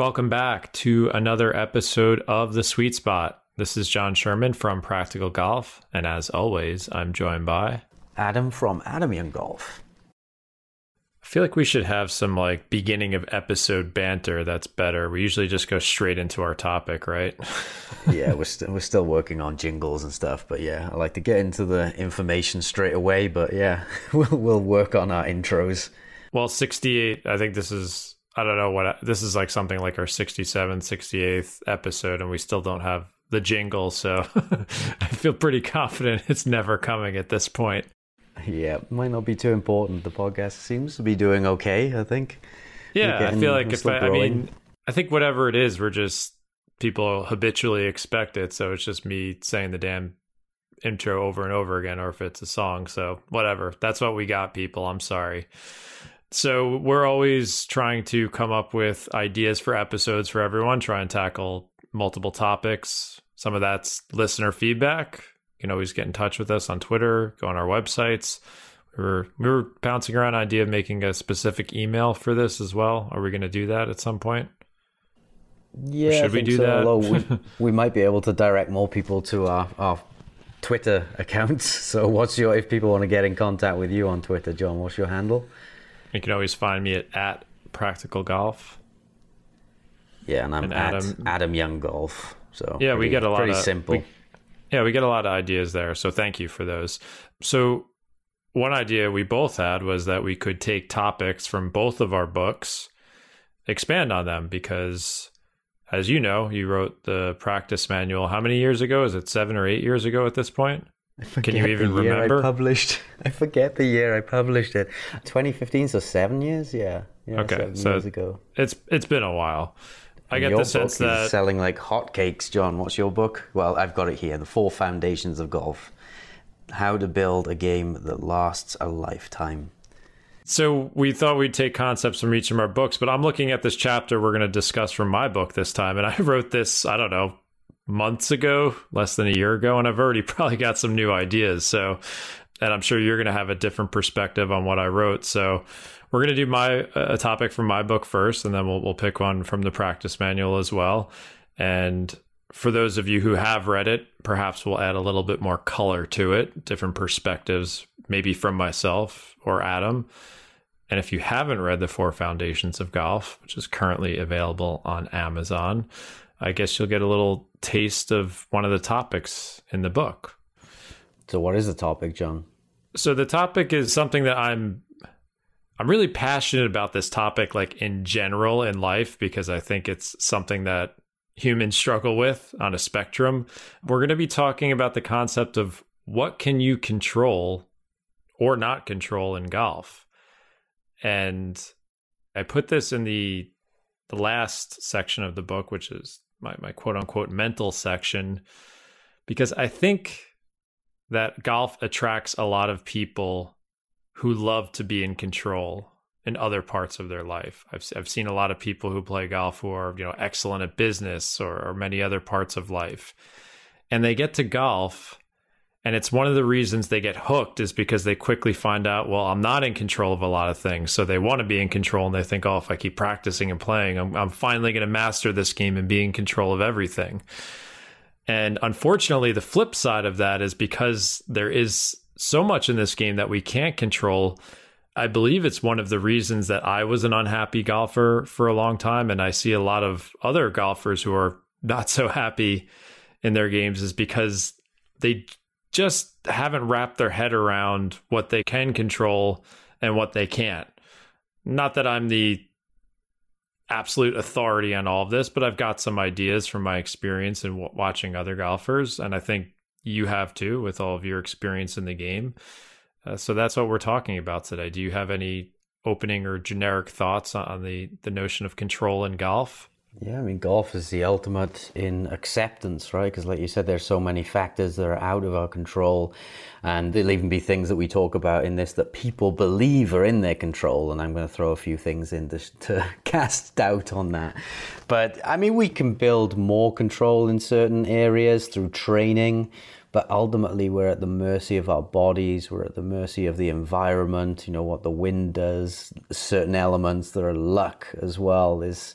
Welcome back to another episode of The Sweet Spot. This is Jon Sherman from Practical Golf, and as always, I'm joined by Adam from Adam Young Golf. I feel like we should have some like beginning of episode banter that's better. We usually just go straight into our topic, right? yeah, we're still we're still working on jingles and stuff, but yeah, I like to get into the information straight away, but yeah, we'll we'll work on our intros. Well, 68, I think this is I don't know what this is like something like our 67th, 68th episode and we still don't have the jingle, so I feel pretty confident it's never coming at this point. Yeah, might not be too important. The podcast seems to be doing okay, I think. Yeah, getting, I feel like if I, I mean, I think whatever it is, we're just people habitually expect it, so it's just me saying the damn intro over and over again, or if it's a song. So whatever, that's what we got, people. I'm sorry. So we're always trying to come up with ideas for episodes for everyone, try and tackle multiple topics. Some of that's listener feedback. You can always get in touch with us on Twitter, go on our websites. We were we were bouncing around idea of making a specific email for this as well. Are we going to do that at some point? Yeah, or should we do so, that? we, we might be able to direct more people to our, our Twitter accounts. So, what's your if people want to get in contact with you on Twitter, Jon? What's your handle? You can always find me at, at Practical Golf. Yeah, and I'm and at Adam, Adam Young Golf. So yeah, pretty, we get a lot pretty of simple. We, yeah, we get a lot of ideas there. So thank you for those. So one idea we both had was that we could take topics from both of our books, expand on them because as you know, you wrote the practice manual how many years ago? Is it 7 or 8 years ago at this point? Can you even the year remember? I published. I forget the year I published it. 2015, so seven years. Yeah. yeah okay, so years ago. It's it's been a while. I get the sense that selling like hotcakes. Jon, what's your book? Well, I've got it here. The Four Foundations of Golf: How to Build a Game That Lasts a Lifetime. So we thought we'd take concepts from each of our books, but I'm looking at this chapter we're going to discuss from my book this time, and I wrote this. I don't know months ago, less than a year ago, and I've already probably got some new ideas. So, and I'm sure you're going to have a different perspective on what I wrote. So, we're going to do my a topic from my book first, and then we'll we'll pick one from the practice manual as well. And for those of you who have read it, perhaps we'll add a little bit more color to it, different perspectives, maybe from myself or Adam. And if you haven't read The Four Foundations of Golf, which is currently available on Amazon, I guess you'll get a little taste of one of the topics in the book. So, what is the topic, Jon? So, the topic is something that I'm I'm really passionate about this topic, like in general in life, because I think it's something that humans struggle with on a spectrum. We're going to be talking about the concept of what can you control or not control in golf. And I put this in the the last section of the book, which is my, my quote unquote mental section, because I think that golf attracts a lot of people who love to be in control in other parts of their life. I've I've seen a lot of people who play golf who are you know excellent at business or, or many other parts of life, and they get to golf, and it's one of the reasons they get hooked is because they quickly find out, well, I'm not in control of a lot of things, so they want to be in control, and they think, oh, if I keep practicing and playing, I'm I'm finally going to master this game and be in control of everything. And unfortunately, the flip side of that is because there is so much in this game that we can't control. I believe it's one of the reasons that I was an unhappy golfer for a long time. And I see a lot of other golfers who are not so happy in their games is because they just haven't wrapped their head around what they can control and what they can't. Not that I'm the absolute authority on all of this, but I've got some ideas from my experience and watching other golfers. And I think you have too with all of your experience in the game. Uh, so that's what we're talking about today. Do you have any opening or generic thoughts on the the notion of control in golf? Yeah, I mean, golf is the ultimate in acceptance, right? Because, like you said, there's so many factors that are out of our control, and there'll even be things that we talk about in this that people believe are in their control. And I'm going to throw a few things in to, to cast doubt on that. But I mean, we can build more control in certain areas through training but ultimately we're at the mercy of our bodies we're at the mercy of the environment you know what the wind does certain elements that are luck as well is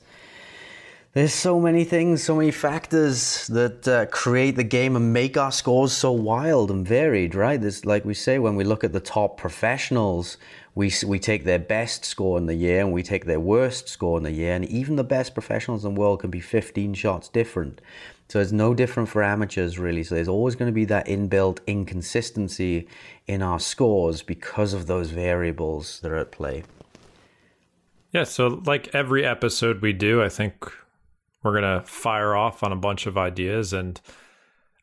there's so many things, so many factors that uh, create the game and make our scores so wild and varied, right? There's, like we say, when we look at the top professionals, we, we take their best score in the year and we take their worst score in the year, and even the best professionals in the world can be 15 shots different. So it's no different for amateurs, really. So there's always going to be that inbuilt inconsistency in our scores because of those variables that are at play. Yeah, so like every episode we do, I think we're going to fire off on a bunch of ideas. And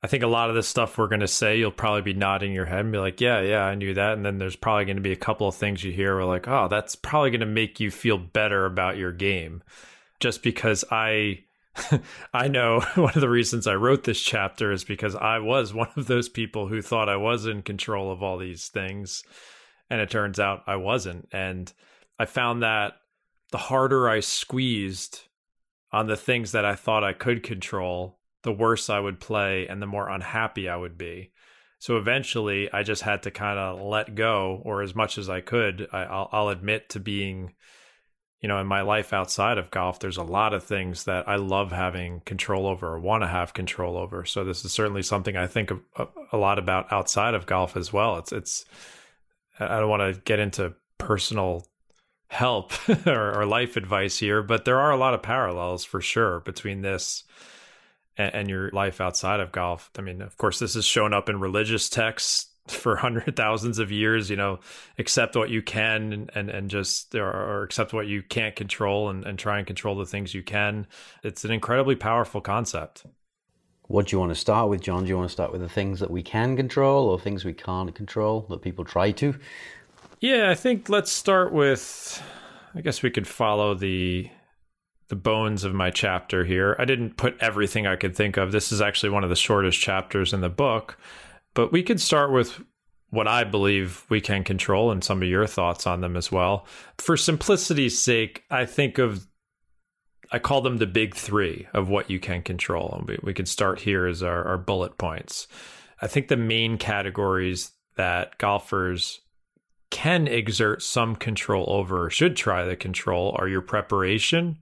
I think a lot of this stuff we're going to say, you'll probably be nodding your head and be like, yeah, yeah, I knew that. And then there's probably going to be a couple of things you hear where like, oh, that's probably going to make you feel better about your game. Just because I. I know one of the reasons I wrote this chapter is because I was one of those people who thought I was in control of all these things. And it turns out I wasn't. And I found that the harder I squeezed on the things that I thought I could control, the worse I would play and the more unhappy I would be. So eventually, I just had to kind of let go, or as much as I could. I, will I'll admit to being, you know, in my life outside of golf, there's a lot of things that I love having control over or want to have control over. So this is certainly something I think a, a lot about outside of golf as well. It's it's I don't want to get into personal help or, or, life advice here, but there are a lot of parallels for sure between this and, and, your life outside of golf. I mean, of course, this has shown up in religious texts for hundred thousands of years. You know, accept what you can and and, and just or, or, accept what you can't control and, and try and control the things you can. It's an incredibly powerful concept. What do you want to start with, Jon? Do you want to start with the things that we can control or things we can't control that people try to? Yeah, I think let's start with. I guess we could follow the the bones of my chapter here. I didn't put everything I could think of. This is actually one of the shortest chapters in the book, but we could start with what I believe we can control and some of your thoughts on them as well. For simplicity's sake, I think of I call them the big three of what you can control. And we, we can start here as our, our bullet points. I think the main categories that golfers can exert some control over, should try the control, are your preparation,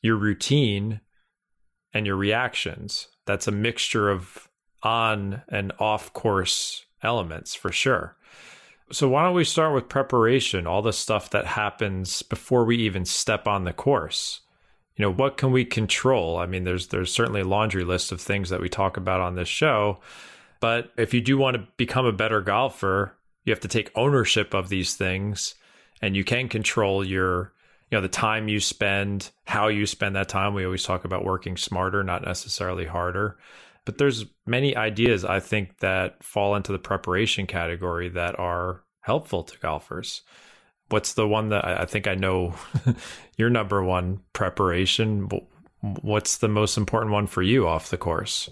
your routine, and your reactions. That's a mixture of on and off course elements for sure. So, why don't we start with preparation, all the stuff that happens before we even step on the course? You know, what can we control? I mean, there's there's certainly a laundry list of things that we talk about on this show, but if you do want to become a better golfer, you have to take ownership of these things and you can control your you know the time you spend how you spend that time. We always talk about working smarter not necessarily harder. But there's many ideas i think that fall into the preparation category that are helpful to golfers. What's the one that i, think i know your number one preparation? What's the most important one for you off the course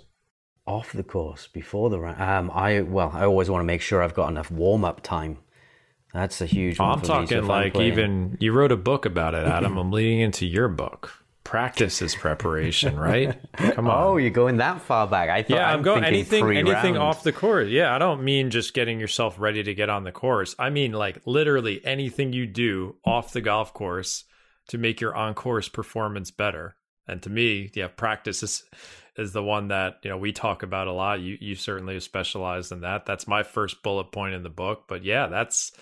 off the course before the round. Um, I well, I always want to make sure I've got enough warm up time. That's a huge. Oh, I'm talking like even you wrote a book about it, Adam. I'm leading into your book. Practice is preparation, right? Come on. Oh, you're going that far back. I thought. Yeah, I'm, I'm going anything anything off the course. Yeah, I don't mean just getting yourself ready to get on the course. I mean like literally anything you do off the golf course to make your on course performance better. And to me, yeah, practice is is the one that you know we talk about a lot. You you certainly have specialized in that. That's my first bullet point in the book. But yeah, that's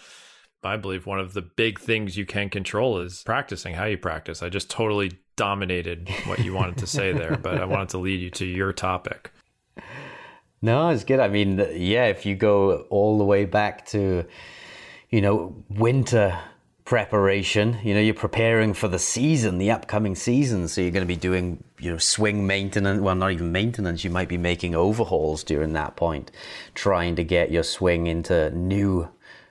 I believe one of the big things you can control is practicing how you practice. I just totally dominated what you wanted to say there, but I wanted to lead you to your topic. No, it's good. I mean, yeah, if you go all the way back to, you know, winter preparation. You know, you're preparing for the season, the upcoming season. So you're going to be doing, you know, swing maintenance. Well, not even maintenance. You might be making overhauls during that point, trying to get your swing into new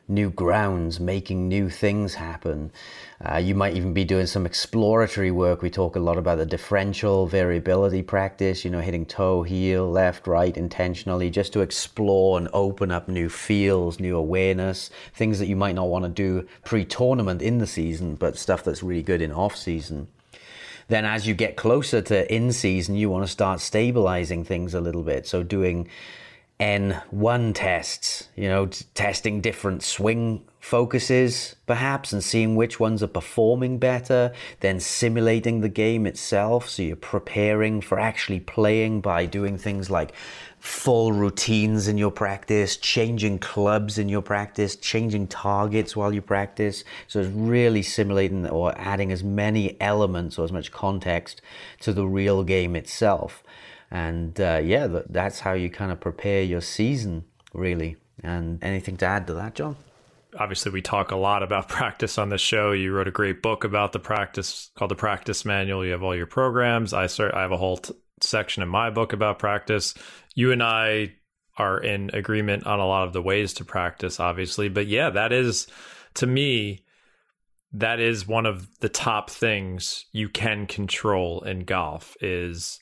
new grounds, making new things happen. Uh, you might even be doing some exploratory work. We talk a lot about the differential variability practice, you know, hitting toe, heel, left, right intentionally, just to explore and open up new fields, new awareness, things that you might not want to do pre tournament in the season, but stuff that's really good in off season. Then, as you get closer to in season, you want to start stabilizing things a little bit. So, doing N1 tests, you know, t- testing different swing focuses perhaps and seeing which ones are performing better, then simulating the game itself. So you're preparing for actually playing by doing things like full routines in your practice, changing clubs in your practice, changing targets while you practice. So it's really simulating or adding as many elements or as much context to the real game itself. And uh, yeah, that's how you kind of prepare your season, really. And anything to add to that, Jon? obviously we talk a lot about practice on the show. You wrote a great book about the practice called the Practice Manual. You have all your programs. I start. I have a whole t- section in my book about practice. You and I are in agreement on a lot of the ways to practice, obviously. But yeah, that is to me that is one of the top things you can control in golf is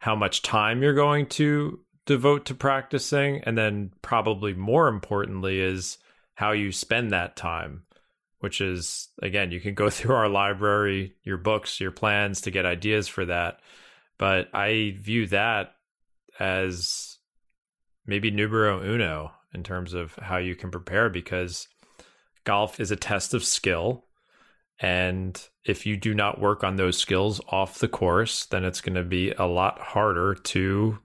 how much time you're going to devote to practicing and then probably more importantly is how you spend that time, which is, again, you can go through our library, your books, your plans to get ideas for that. But I view that as maybe numero uno in terms of how you can prepare because golf is a test of skill. And if you do not work on those skills off the course, then it's going to be a lot harder to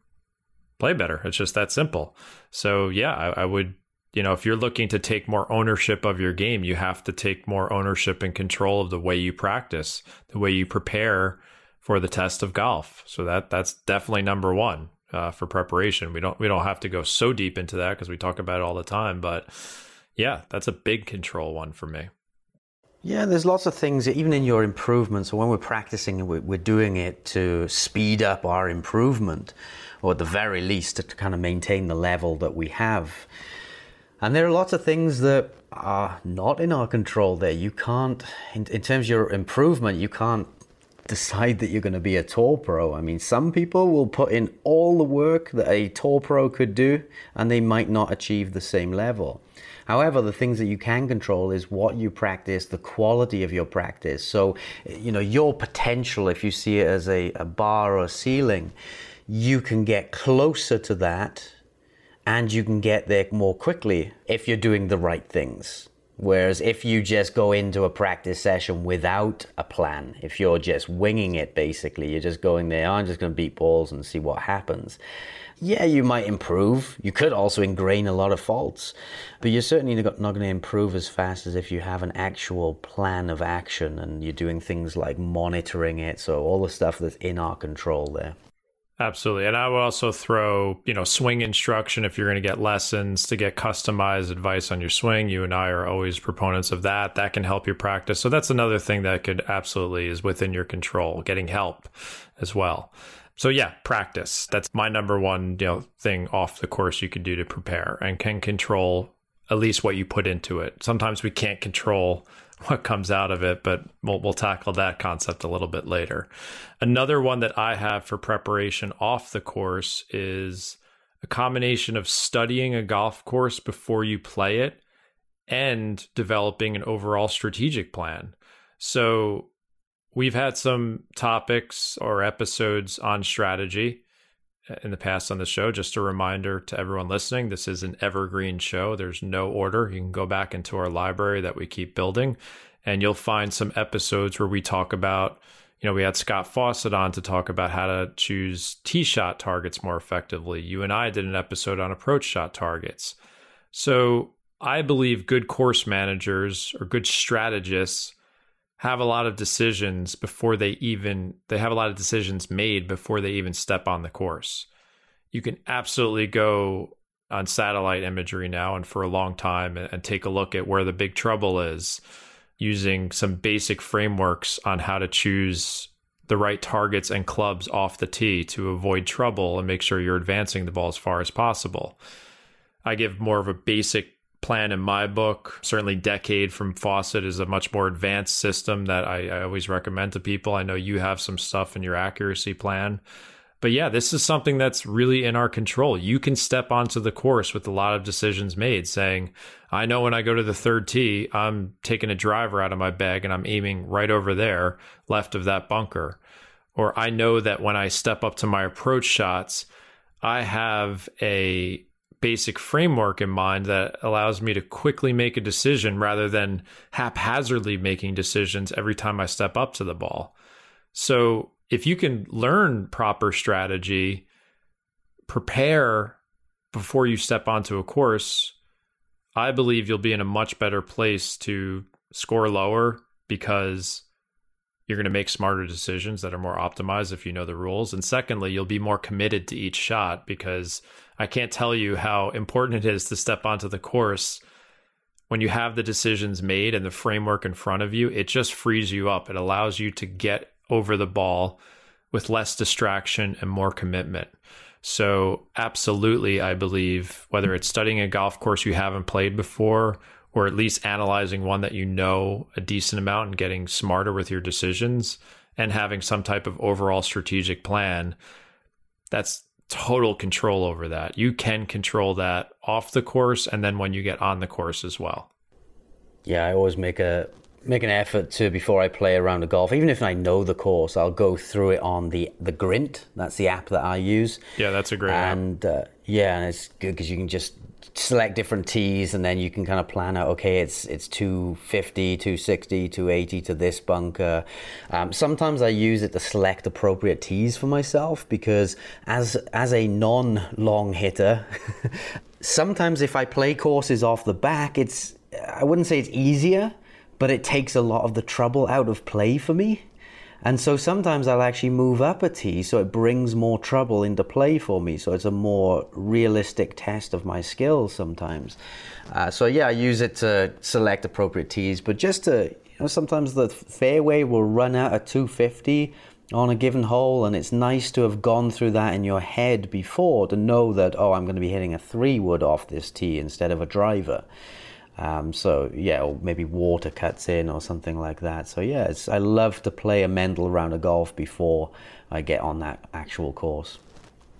play better. It's just that simple. So, yeah, I, I would you know, if you're looking to take more ownership of your game, you have to take more ownership and control of the way you practice, the way you prepare for the test of golf. So that that's definitely number one uh, for preparation. We don't we don't have to go so deep into that because we talk about it all the time, but yeah, that's a big control one for me. Yeah, there's lots of things, even in your improvement. So when we're practicing, we're doing it to speed up our improvement, or at the very least, to kind of maintain the level that we have. And there are lots of things that are not in our control there. You can't, in, in terms of your improvement, you can't decide that you're going to be a tour pro. I mean, some people will put in all the work that a tour pro could do and they might not achieve the same level. However, the things that you can control is what you practice, the quality of your practice. So, you know, your potential, if you see it as a, a bar or a ceiling, you can get closer to that and you can get there more quickly if you're doing the right things. Whereas if you just go into a practice session without a plan, if you're just winging it basically, you're just going there, oh, I'm just going to beat balls and see what happens. Yeah, you might improve. You could also ingrain a lot of faults, but you're certainly not going to improve as fast as if you have an actual plan of action and you're doing things like monitoring it. So, all the stuff that's in our control there. Absolutely. And I would also throw, you know, swing instruction if you're going to get lessons to get customized advice on your swing. You and I are always proponents of that. That can help your practice. So that's another thing that could absolutely is within your control, getting help as well. So yeah, practice. That's my number one, you know, thing off the course you can do to prepare and can control at least what you put into it. Sometimes we can't control what comes out of it, but we'll, we'll tackle that concept a little bit later. Another one that I have for preparation off the course is a combination of studying a golf course before you play it and developing an overall strategic plan. So, we've had some topics or episodes on strategy in the past on the show. Just a reminder to everyone listening this is an evergreen show. There's no order. You can go back into our library that we keep building, and you'll find some episodes where we talk about. You know, we had Scott Fawcett on to talk about how to choose tee shot targets more effectively. You and I did an episode on approach shot targets. So I believe good course managers or good strategists have a lot of decisions before they even they have a lot of decisions made before they even step on the course. You can absolutely go on satellite imagery now and for a long time and, take a look at where the big trouble is using some basic frameworks on how to choose the right targets and clubs off the tee to avoid trouble and make sure you're advancing the ball as far as possible. I give more of a basic plan in my book. Certainly, Decade from Fawcett is a much more advanced system that I, I, always recommend to people. I know you have some stuff in your accuracy plan. But yeah, this is something that's really in our control. You can step onto the course with a lot of decisions made, saying, I know when I go to the third tee, I'm taking a driver out of my bag and I'm aiming right over there, left of that bunker. Or I know that when I step up to my approach shots, I have a basic framework in mind that allows me to quickly make a decision rather than haphazardly making decisions every time I step up to the ball. So if you can learn proper strategy, prepare before you step onto a course, I believe you'll be in a much better place to score lower because you're going to make smarter decisions that are more optimized if you know the rules. And secondly, you'll be more committed to each shot because I can't tell you how important it is to step onto the course when you have the decisions made and the framework in front of you. It just frees you up. It allows you to get over the ball with less distraction and more commitment. So, absolutely, I believe whether it's studying a golf course you haven't played before or at least analyzing one that you know a decent amount and getting smarter with your decisions and having some type of overall strategic plan, that's total control over that. You can control that off the course and then when you get on the course as well. Yeah, I always make a make an effort to before I play around a golf, even if I know the course, I'll go through it on the the Grint. That's the app that I use. Yeah, that's a great and, app. Uh, yeah, and it's good because you can just select different tees and then you can kind of plan out okay it's it's 250 260 280 to this bunker. Um, sometimes i use it to select appropriate tees for myself because as as a non long hitter sometimes if i play courses off the back it's i wouldn't say it's easier but it takes a lot of the trouble out of play for me and so sometimes I'll actually move up a tee so it brings more trouble into play for me. So it's a more realistic test of my skills sometimes. Uh, so yeah, I use it to select appropriate tees, but just to, you know, sometimes the fairway will run out at 250 on a given hole and it's nice to have gone through that in your head before to know that oh i'm going to be hitting a three wood off this tee instead of a driver um, so yeah, or maybe water cuts in or something like that. So yeah, I love to play a Mendel round of golf before I get on that actual course.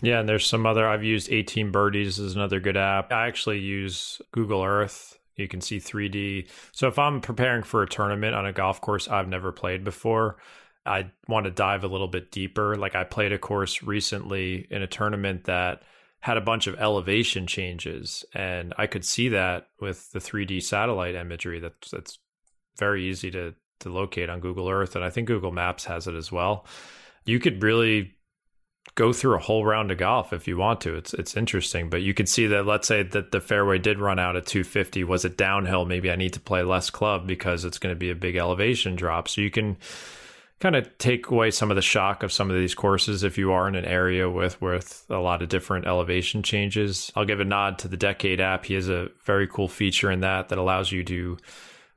Yeah, and there's some other I've used 18 Birdies is another good app. I actually use Google Earth. You can see 3D. So if I'm preparing for a tournament on a golf course I've never played before, I want to dive a little bit deeper. Like I played a course recently in a tournament that had a bunch of elevation changes, and I could see that with the 3D satellite imagery. That's that's very easy to to locate on Google Earth, and I think Google Maps has it as well. You could really go through a whole round of golf if you want to. It's it's interesting, but you could see that. Let's say that the fairway did run out at 250. Was it downhill? Maybe I need to play less club because it's going to be a big elevation drop. So you can kind of take away some of the shock of some of these courses if you are in an area with with a lot of different elevation changes. I'll give a nod to the Decade app. He has a very cool feature in that that allows you to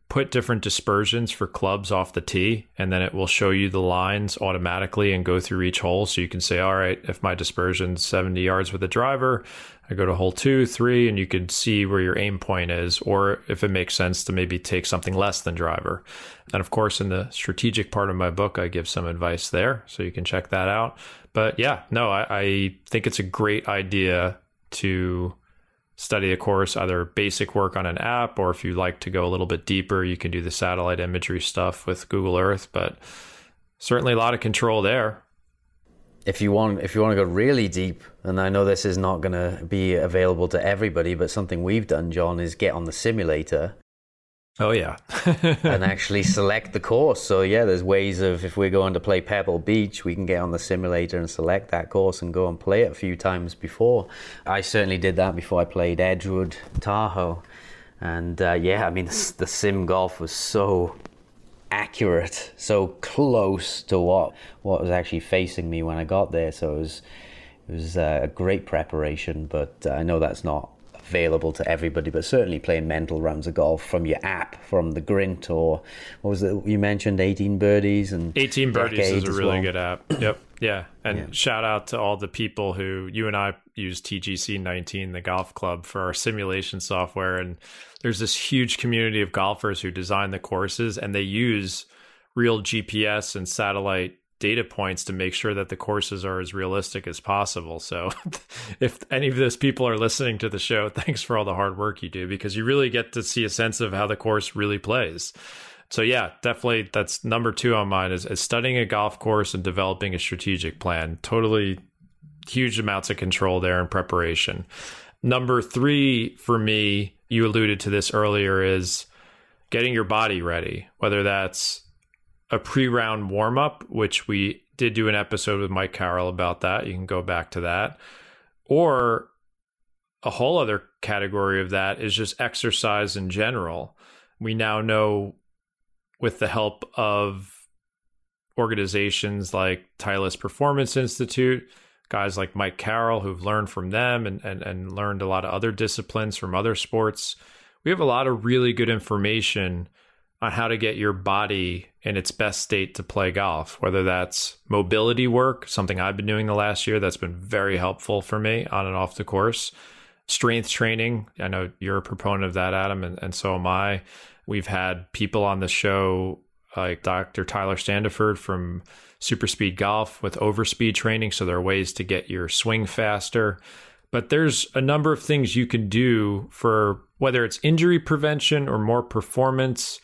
put different dispersions for clubs off the tee and then it will show you the lines automatically and go through each hole so you can say all right if my dispersion's 70 yards with a driver I go to hole two, three, and you can see where your aim point is, or if it makes sense to maybe take something less than driver. And of course, in the strategic part of my book, I give some advice there, so you can check that out. But yeah, no, I, I think it's a great idea to study a course, either basic work on an app, or if you like to go a little bit deeper, you can do the satellite imagery stuff with Google Earth. But certainly a lot of control there if you want if you want to go really deep and i know this is not going to be available to everybody but something we've done jon is get on the simulator oh yeah. and actually select the course. So yeah there's ways of if we're going to play pebble beach we can get on the simulator and select that course and go and play it a few times before. I certainly did that before i played edgewood tahoe. And uh, yeah i mean the sim golf was so accurate, so close to what what was actually facing me when I got there. So it was it was uh, a great preparation, but uh, I know that's not available to everybody. But certainly playing mental rounds of golf from your app, from the Grint, or what was it you mentioned? Eighteen birdies and eighteen birdies is a really well. good app. Yep. Yeah, and yeah. shout out to all the people who you and I use TGC 19, the golf club, for our simulation software, and there's this huge community of golfers who design the courses and they use real GPS and satellite data points to make sure that the courses are as realistic as possible. So if any of those people are listening to the show, thanks for all the hard work you do because you really get to see a sense of how the course really plays. So yeah, definitely that's number two on mine is, is studying a golf course and developing a strategic plan. Totally huge amounts of control there in preparation. Number three for me, you alluded to this earlier, is getting your body ready, whether that's a pre round warm up, which we did do an episode with Mike Carroll about that. You can go back to that. Or a whole other category of that is just exercise in general. We now know with the help of organizations like Titleist Performance Institute, guys like Mike Carroll who've learned from them and, and, and learned a lot of other disciplines from other sports. We have a lot of really good information on how to get your body in its best state to play golf, whether that's mobility work, something I've been doing the last year that's been very helpful for me on and off the course, strength training. I know you're a proponent of that, Adam, and, and so am I. We've had people on the show like Dr. Tyler Standiford from Super Speed Golf with overspeed training. So there are ways to get your swing faster. But there's a number of things you can do for whether it's injury prevention or more performance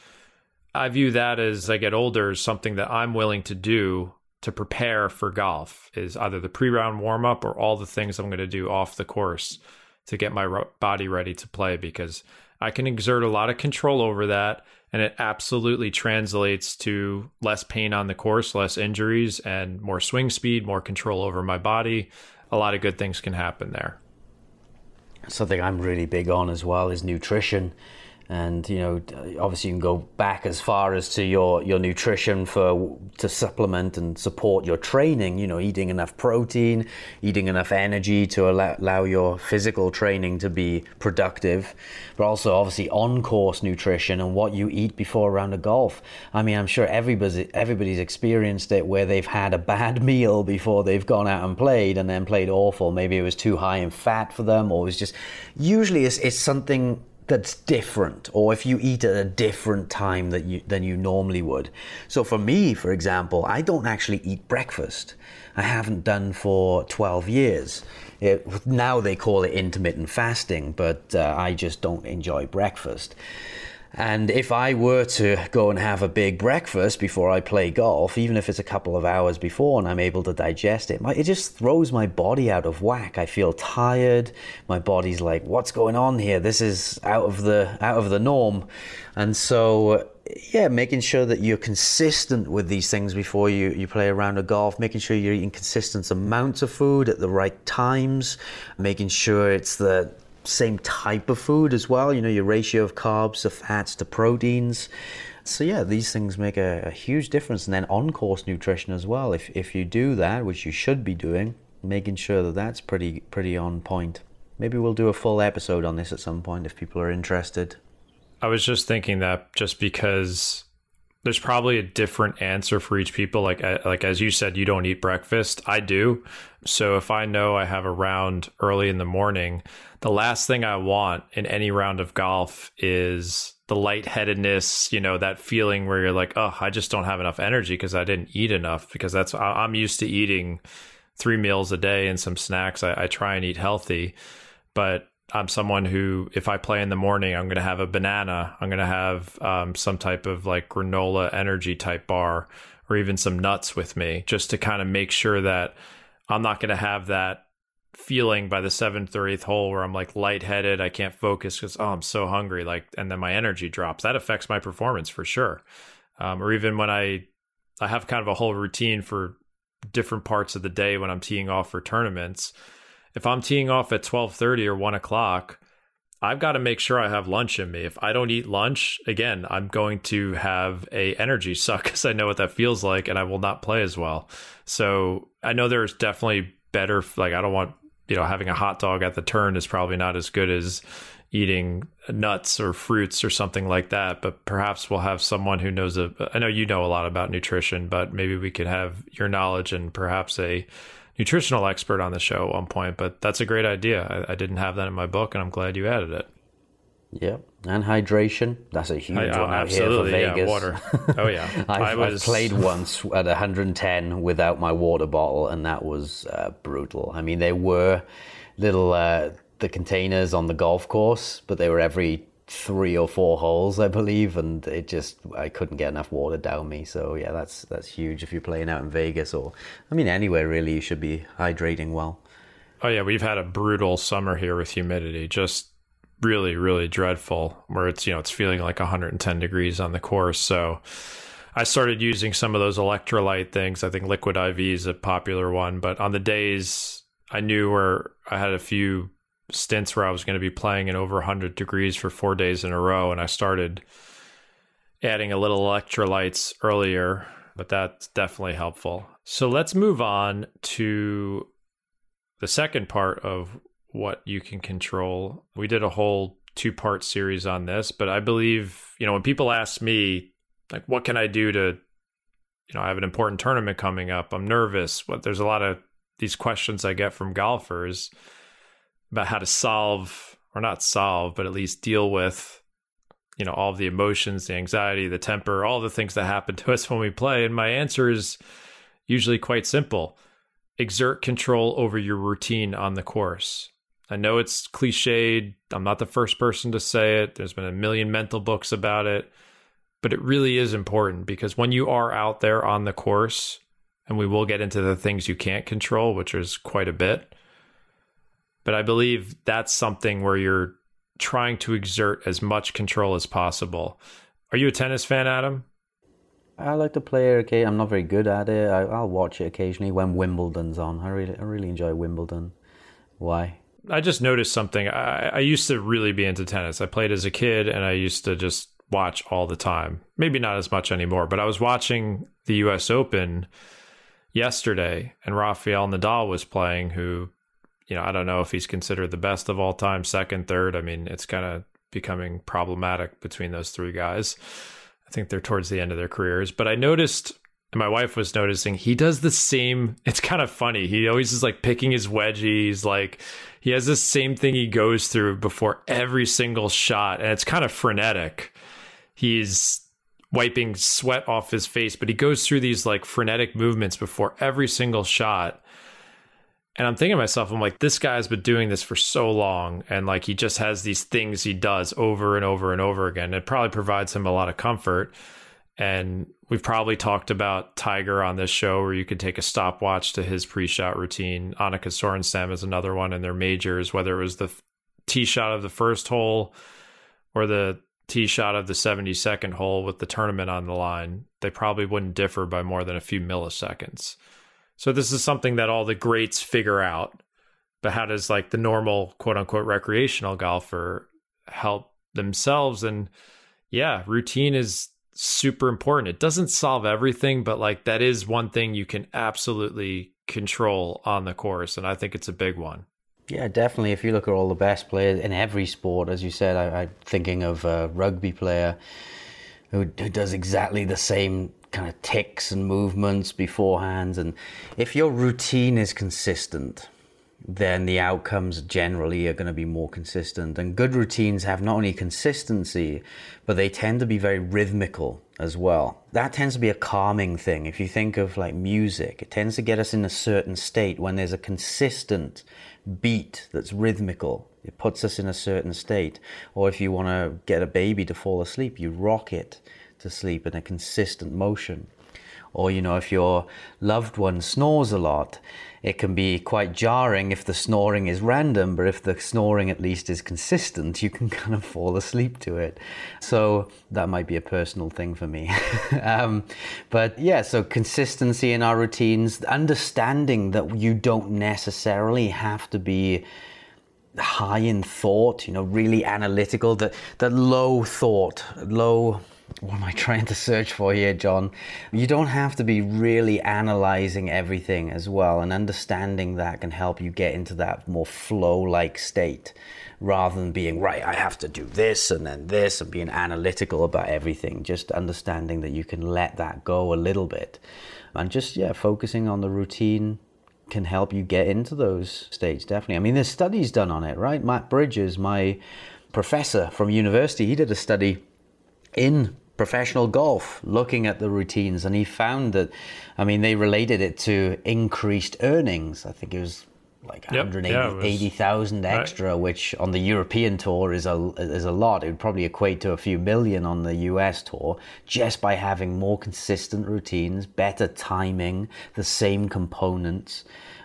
I view that as I get older as something that I'm willing to do to prepare for golf is either the pre-round warm up or all the things I'm going to do off the course to get my body ready to play because I can exert a lot of control over that and it absolutely translates to less pain on the course, less injuries and more swing speed, more control over my body. A lot of good things can happen there. Something I'm really big on as well is nutrition and you know obviously you can go back as far as to your your nutrition for to supplement and support your training you know eating enough protein eating enough energy to allow, allow your physical training to be productive but also obviously on course nutrition and what you eat before a round of golf. I mean i'm sure everybody's everybody's experienced it where they've had a bad meal before they've gone out and played and then played awful. Maybe it was too high in fat for them or it was just usually it's, it's something that's different or if you eat at a different time that you, than you normally would. So for me, for example, I don't actually eat breakfast. I haven't done for 12 years. It, now they call it intermittent fasting, but uh, I just don't enjoy breakfast. And if I were to go and have a big breakfast before I play golf, even if it's a couple of hours before and I'm able to digest it, it just throws my body out of whack. I feel tired. My body's like, "What's going on here? This is out of the out of the norm." And so, yeah, making sure that you're consistent with these things before you, you play a round of golf, making sure you're eating consistent amounts of food at the right times, making sure it's the same type of food as well. You know, your ratio of carbs to fats to proteins. So yeah, these things make a, a huge difference. And then on-course nutrition as well. If if you do that, which you should be doing, making sure that that's pretty pretty on point. Maybe we'll do a full episode on this at some point if people are interested. I was just thinking that just because there's probably a different answer for each people. Like like as you said, you don't eat breakfast. I do. So if I know I have a round early in the morning, the last thing I want in any round of golf is the lightheadedness, you know, that feeling where you're like, oh, I just don't have enough energy because I didn't eat enough. Because that's I'm used to eating three meals a day and some snacks. I, I try and eat healthy, but I'm someone who, if I play in the morning, I'm going to have a banana. I'm going to have um, some type of like granola energy type bar or even some nuts with me just to kind of make sure that I'm not going to have that feeling by the seventh or eighth hole where I'm like lightheaded. I can't focus because, oh, I'm so hungry. Like, and then my energy drops. That affects my performance for sure. Um, or even when I, I have kind of a whole routine for different parts of the day when I'm teeing off for tournaments if I'm teeing off at 12:30 or 1 o'clock, I've got to make sure I have lunch in me. If I don't eat lunch, again, I'm going to have a energy suck because I know what that feels like, and I will not play as well. So I know there's definitely better. Like I don't want you know having a hot dog at the turn is probably not as good as eating nuts or fruits or something like that. But perhaps we'll have someone who knows a. I know you know a lot about nutrition, but maybe we could have your knowledge and perhaps a nutritional expert on the show at one point, but that's a great idea. I, I didn't have that in my book, and I'm glad you added it. Yep, and hydration. That's a huge I, one out here for Vegas. Yeah, water. Oh yeah, I've, I was... I've played once at 110 without my water bottle, and that was uh, brutal. I mean, they were little uh, the containers on the golf course, but they were every three or four holes, I believe, and it just I couldn't get enough water down me. So yeah, that's that's huge if you're playing out in Vegas or I mean anywhere really. You should be hydrating well. Oh yeah, we've had a brutal summer here with humidity. Just really, really dreadful. Where it's you know it's feeling like 110 degrees on the course. So I started using some of those electrolyte things. I think Liquid IV is a popular one. But on the days I knew where I had a few stints where I was going to be playing in over 100 degrees for four days in a row, and I started adding a little electrolytes earlier, but that's definitely helpful. So let's move on to the second part of what you can control. We did a whole two part series on this, but I believe, you know, when people ask me, like, what can I do to, you know, I have an important tournament coming up, I'm nervous. What there's a lot of these questions I get from golfers about how to solve, or not solve, but at least deal with you know all of the emotions the anxiety the temper all the things that happen to us when we play and my answer is usually quite simple exert control over your routine on the course i know it's cliched i'm not the first person to say it there's been a million mental books about it but it really is important because when you are out there on the course and we will get into the things you can't control which is quite a bit but i believe that's something where you're trying to exert as much control as possible. Are you a tennis fan, Adam? I like to play. Okay, I'm not very good at it. I, will watch it occasionally when Wimbledon's on. I really, I really enjoy Wimbledon. Why? I just noticed something. I, I used to really be into tennis. I played as a kid, and I used to just watch all the time. Maybe not as much anymore, but I was watching the U.S. Open yesterday, and Rafael Nadal was playing, who you know, I don't know if he's considered the best of all time, second, third. I mean, it's kind of becoming problematic between those three guys. I think they're towards the end of their careers. But I noticed, and my wife was noticing, he does the same. It's kind of funny. He always is like picking his wedgies. Like he has the same thing he goes through before every single shot. And it's kind of frenetic. He's wiping sweat off his face, but he goes through these like frenetic movements before every single shot and I'm thinking to myself, I'm like, this guy's been doing this for so long, and like he just has these things he does over and over and over again. It probably provides him a lot of comfort. And we've probably talked about Tiger on this show, where you could take a stopwatch to his pre-shot routine. Annika Sorenstam is another one in their majors, whether it was the tee shot of the first hole or the tee shot of the 72nd hole with the tournament on the line. They probably wouldn't differ by more than a few milliseconds. So this is something that all the greats figure out. But how does like the normal quote unquote recreational golfer help themselves? And yeah, routine is super important. It doesn't solve everything, but like that is one thing you can absolutely control on the course. And I think it's a big one. Yeah, definitely. If you look at all the best players in every sport, as you said, I, am thinking of a rugby player who, who does exactly the same kind of ticks and movements beforehand. And if your routine is consistent, then the outcomes generally are going to be more consistent. And good routines have not only consistency, but they tend to be very rhythmical as well. That tends to be a calming thing. If you think of like music, it tends to get us in a certain state when there's a consistent beat that's rhythmical. It puts us in a certain state. Or if you want to get a baby to fall asleep, you rock it to sleep in a consistent motion. Or, you know, if your loved one snores a lot, it can be quite jarring if the snoring is random, but if the snoring at least is consistent, you can kind of fall asleep to it. So that might be a personal thing for me. um, but yeah, so consistency in our routines, understanding that you don't necessarily have to be high in thought, you know, really analytical, that, that low thought, low what am I trying to search for here, Jon? You don't have to be really analyzing everything as well, and understanding that can help you get into that more flow like state rather than being, right, I have to do this and then this and being analytical about everything. Just understanding that you can let that go a little bit and just, yeah, focusing on the routine can help you get into those states, definitely. I mean, there's studies done on it, right? Matt Bridges, my professor from university, he did a study in professional golf looking at the routines and he found that i mean they related it to increased earnings i think it was like yep. 180,000 yeah, extra, right. which on the European tour is a is a lot. It would probably equate to a few million on the US tour just by having more consistent routines, better timing, the same components.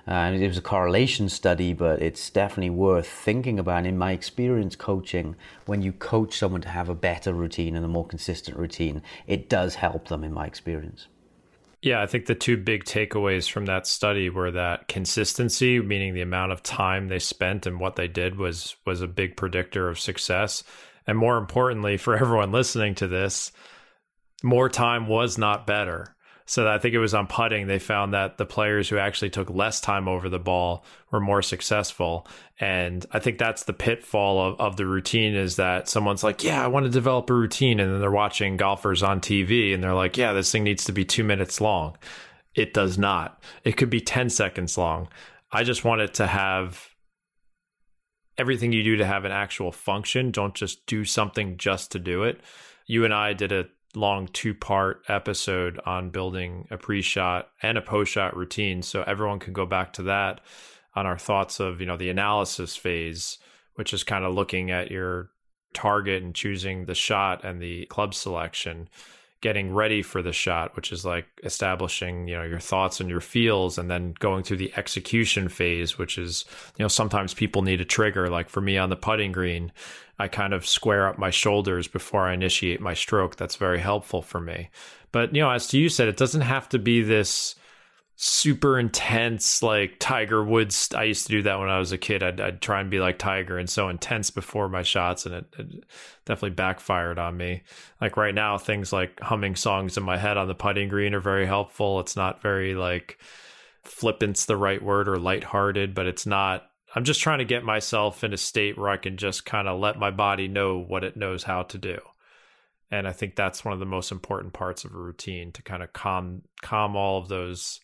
Uh, it was a correlation study, but it's definitely worth thinking about. in my experience coaching, when you coach someone to have a better routine and a more consistent routine, it does help them, in my experience. Yeah, I think the two big takeaways from that study were that consistency, meaning the amount of time they spent and what they did was was a big predictor of success. And more importantly, for everyone listening to this, more time was not better. So I think it was on putting, they found that the players who actually took less time over the ball were more successful. And I think that's the pitfall of, of the routine is that someone's like, yeah, I want to develop a routine. And then they're watching golfers on TV and they're like, yeah, this thing needs to be two minutes long. It does not. It could be 10 seconds long. I just want it to have everything you do to have an actual function. Don't just do something just to do it. You and I did a long two part episode on building a pre shot and a post shot routine. So everyone can go back to that on our thoughts of, you know, the analysis phase, which is kind of looking at your target and choosing the shot and the club selection getting ready for the shot, which is like establishing, you know, your thoughts and your feels and then going through the execution phase, which is, you know, sometimes people need a trigger. Like for me on the putting green, I kind of square up my shoulders before I initiate my stroke. That's very helpful for me. But, you know, as you said, it doesn't have to be this super intense like tiger woods i used to do that when i was a kid i'd, I'd try and be like tiger and so intense before my shots and it, it, definitely backfired on me like right now things like humming songs in my head on the putting green are very helpful it's not very like flippant's the right word or lighthearted but it's not i'm just trying to get myself in a state where i can just kind of let my body know what it knows how to do and i think that's one of the most important parts of a routine to kind of calm calm all of those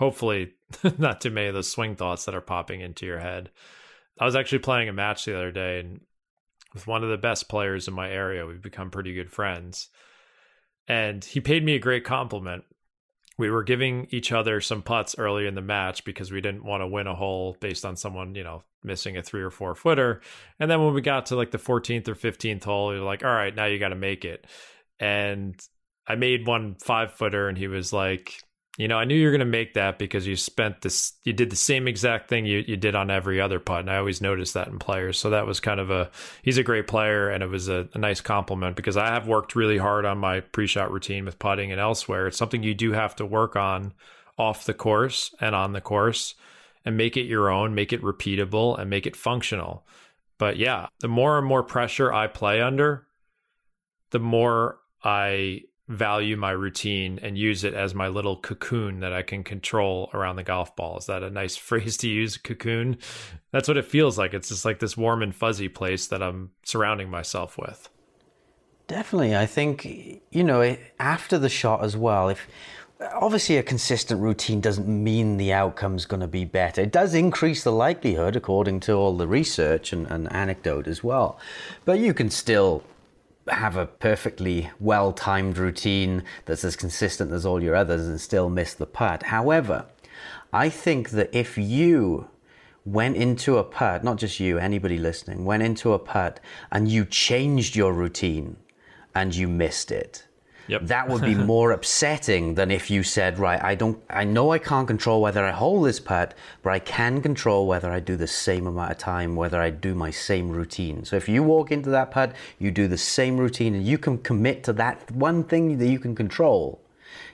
hopefully not too many of those swing thoughts that are popping into your head. I was actually playing a match the other day and with one of the best players in my area. We've become pretty good friends. And he paid me a great compliment. We were giving each other some putts early in the match because we didn't want to win a hole based on someone, you know, missing a three or four footer. And then when we got to like the 14th or 15th hole, we were like, all right, now you got to make it. And I made one five footer and he was like, you know, I knew you were going to make that because you spent this, you did the same exact thing you, you did on every other putt. And I always noticed that in players. So that was kind of a, he's a great player. And it was a, a nice compliment because I have worked really hard on my pre shot routine with putting and elsewhere. It's something you do have to work on off the course and on the course and make it your own, make it repeatable and make it functional. But yeah, the more and more pressure I play under, the more I value my routine and use it as my little cocoon that I can control around the golf ball. Is that a nice phrase to use? Cocoon? That's what it feels like. It's just like this warm and fuzzy place that I'm surrounding myself with. Definitely. I think, you know, after the shot as well, if obviously a consistent routine doesn't mean the outcome's going to be better. It does increase the likelihood, according to all the research and, and anecdote as well. But you can still have a perfectly well timed routine that's as consistent as all your others and still miss the putt. However, I think that if you went into a putt, not just you, anybody listening, went into a putt and you changed your routine and you missed it, Yep. That would be more upsetting than if you said, right, I don't, I know I can't control whether I hold this putt, but I can control whether I do the same amount of time, whether I do my same routine. So if you walk into that putt, you do the same routine and you can commit to that one thing that you can control.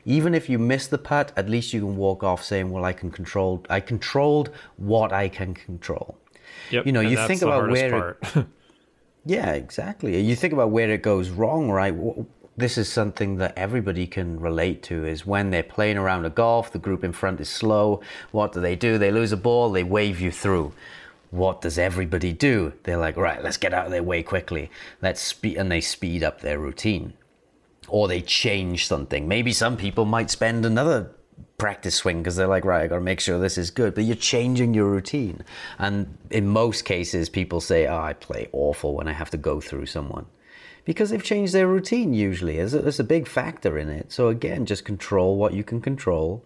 Even if you miss the putt, at least you can walk off saying, well, I can control, I controlled what I can control. Yep. You know, you think about where, it, yeah, exactly. You think about where it goes wrong, right? This is something that everybody can relate to is when they're playing around a golf, the group in front is slow. What do they do? They lose a ball, they wave you through. What does everybody do? They're like, right, let's get out of their way quickly. Let's speed, and they speed up their routine. Or they change something. Maybe some people might spend another practice swing because they're like, right, I got to make sure this is good. But you're changing your routine. And in most cases, people say, oh, I play awful when I have to go through someone because they've changed their routine usually. There's a, big factor in it. So again, just control what you can control.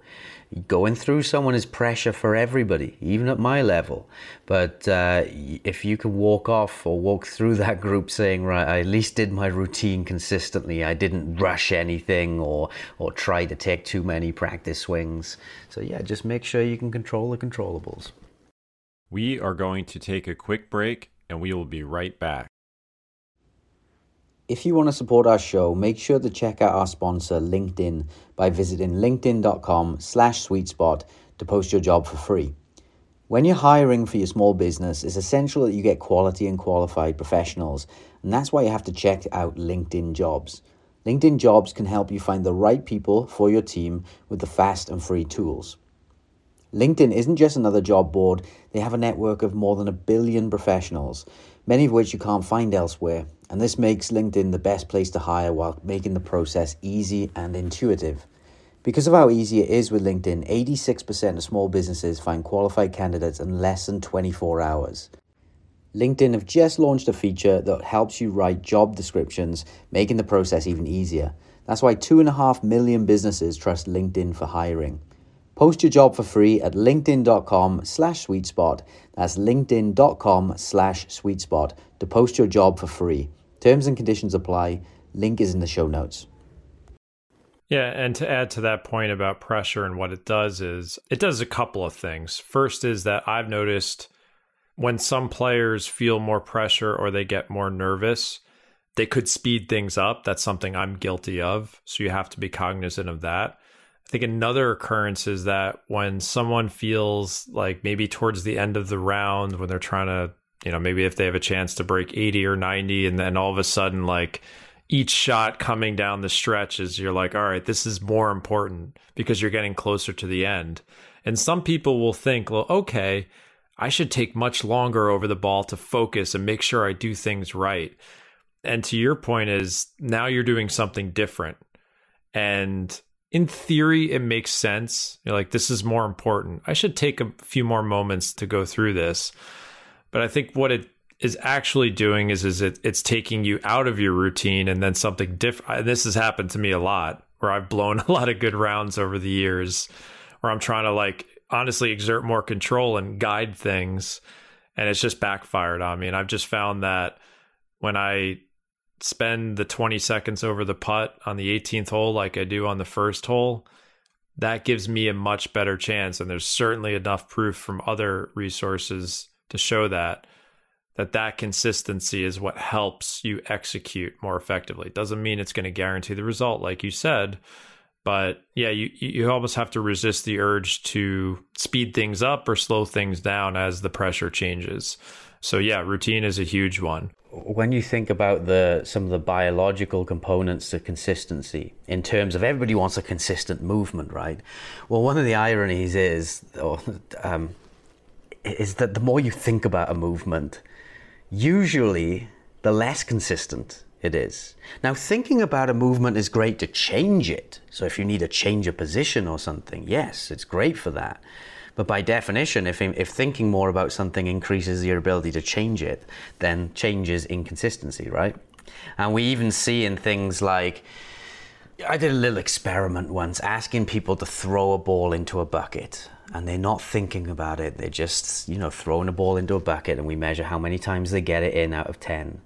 going through someone is pressure for everybody, even at my level. But uh, if you can walk off or walk through that group saying, right, I at least did my routine consistently, I didn't rush anything or, or try to take too many practice swings. So, yeah, just make sure you can control the controllables. We are going to take a quick break and we will be right back. If you want to support our show, make sure to check out our sponsor, LinkedIn, by visiting linkedin.com slash sweetspot to post your job for free. When you're hiring for your small business, it's essential that you get quality and qualified professionals, and that's why you have to check out LinkedIn Jobs. LinkedIn Jobs can help you find the right people for your team with the fast and free tools. LinkedIn isn't just another job board, they have a network of more than a billion professionals, many of which you can't find elsewhere and this makes LinkedIn the best place to hire while making the process easy and intuitive. Because of how easy it is with LinkedIn, 86% of small businesses find qualified candidates in less than 24 hours. LinkedIn have just launched a feature that helps you write job descriptions, making the process even easier. That's why 2.5 million businesses trust LinkedIn for hiring. Post your job for free at linkedin.com slash sweetspot. That's linkedin.com slash sweetspot to post your job for free. Terms and conditions apply. Link is in the show notes. Yeah, and to add to that point about pressure and what it does is it does a couple of things. First is that I've noticed when some players feel more pressure or they get more nervous, they could speed things up. That's something I'm guilty of. So you have to be cognizant of that. I think another occurrence is that when someone feels like maybe towards the end of the round, when they're trying to you know, maybe if they have a chance to break 80 or 90, and then all of a sudden, like each shot coming down the stretch is you're like, all right, this is more important because you're getting closer to the end. And some people will think, well, okay, I should take much longer over the ball to focus and make sure I do things right. And to your point is now you're doing something different. And in theory, it makes sense. You're like, this is more important. I should take a few more moments to go through this. But I think what it is actually doing is is it it's taking you out of your routine and then something different. This has happened to me a lot where I've blown a lot of good rounds over the years where I'm trying to like honestly exert more control and guide things and it's just backfired on me and I've just found that when I spend the 20 seconds over the putt on the 18th hole like I do on the first hole that gives me a much better chance and there's certainly enough proof from other resources to show that that that consistency is what helps you execute more effectively. It doesn't mean it's going to guarantee the result like you said, but yeah, you you almost have to resist the urge to speed things up or slow things down as the pressure changes. So yeah, routine is a huge one. When you think about the some of the biological components to consistency in terms of everybody wants a consistent movement, right? Well, one of the ironies is, or um, is that the more you think about a movement, usually the less consistent it is. Now, thinking about a movement is great to change it. So, if you need to change a position or something, yes, it's great for that. But by definition, if, if thinking more about something increases your ability to change it, then changes inconsistency, right? And we even see in things like I did a little experiment once asking people to throw a ball into a bucket and they're not thinking about it. They're just, you know, throwing a ball into a bucket and we measure how many times they get it in out of 10.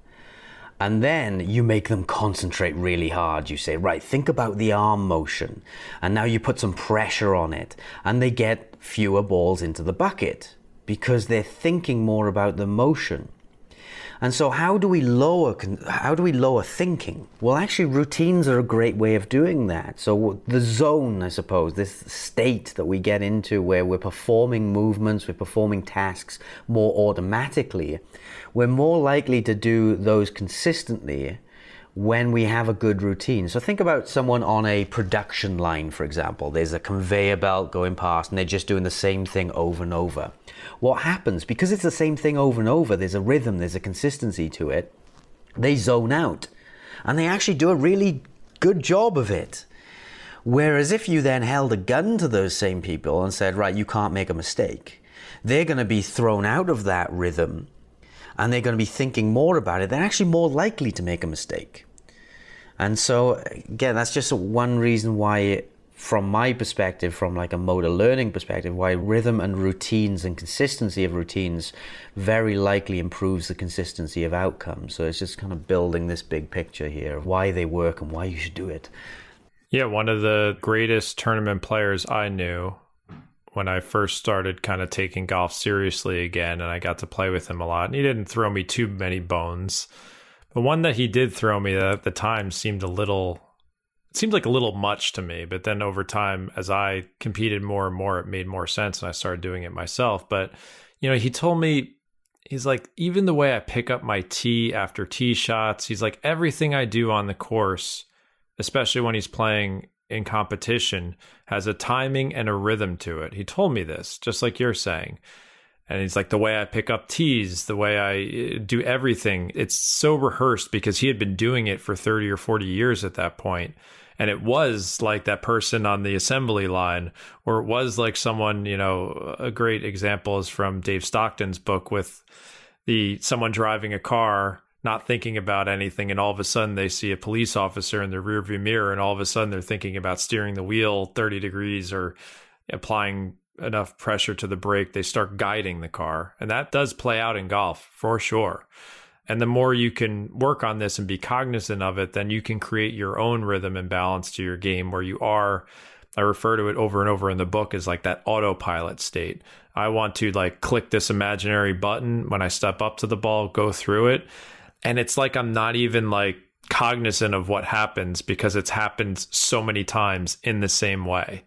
And then you make them concentrate really hard. You say, right, think about the arm motion. And now you put some pressure on it. And they get fewer balls into the bucket because they're thinking more about the motion. And so, how do we lower how do we lower thinking? Well, actually, routines are a great way of doing that. So, the zone, I suppose, this state that we get into where we're performing movements, we're performing tasks more automatically, we're more likely to do those consistently when we have a good routine. So think about someone on a production line, for example. There's a conveyor belt going past and they're just doing the same thing over and over. What happens? Because it's the same thing over and over, there's a rhythm, there's a consistency to it, they zone out. And they actually do a really good job of it. Whereas if you then held a gun to those same people and said, right, you can't make a mistake, they're going to be thrown out of that rhythm and they're going to be thinking more about it, they're actually more likely to make a mistake. And so, again, that's just one reason why from my perspective, from like a motor learning perspective, why rhythm and routines and consistency of routines very likely improves the consistency of outcomes. So it's just kind of building this big picture here of why they work and why you should do it. Yeah, one of the greatest tournament players I knew when I first started kind of taking golf seriously again, and I got to play with him a lot. And he didn't throw me too many bones, but one that he did throw me that at the time seemed a little it seemed like a little much to me. But then over time, as I competed more and more, it made more sense and I started doing it myself. But, you know, he told me, he's like, even the way I pick up my tee after tee shots, he's like, everything I do on the course, especially when he's playing in competition, has a timing and a rhythm to it. He told me this, just like you're saying. And he's like, the way I pick up tees, the way I uh, do everything, it's so rehearsed because he had been doing it for 30 or 40 years at that point and it was like that person on the assembly line or it was like someone you know a great example is from dave stockton's book with the someone driving a car not thinking about anything and all of a sudden they see a police officer in the rearview mirror and all of a sudden they're thinking about steering the wheel 30 degrees or applying enough pressure to the brake they start guiding the car and that does play out in golf for sure and the more you can work on this and be cognizant of it, then you can create your own rhythm and balance to your game where you are. I refer to it over and over in the book as like that autopilot state. I want to like click this imaginary button when I step up to the ball, go through it. And it's like I'm not even like cognizant of what happens because it's happened so many times in the same way.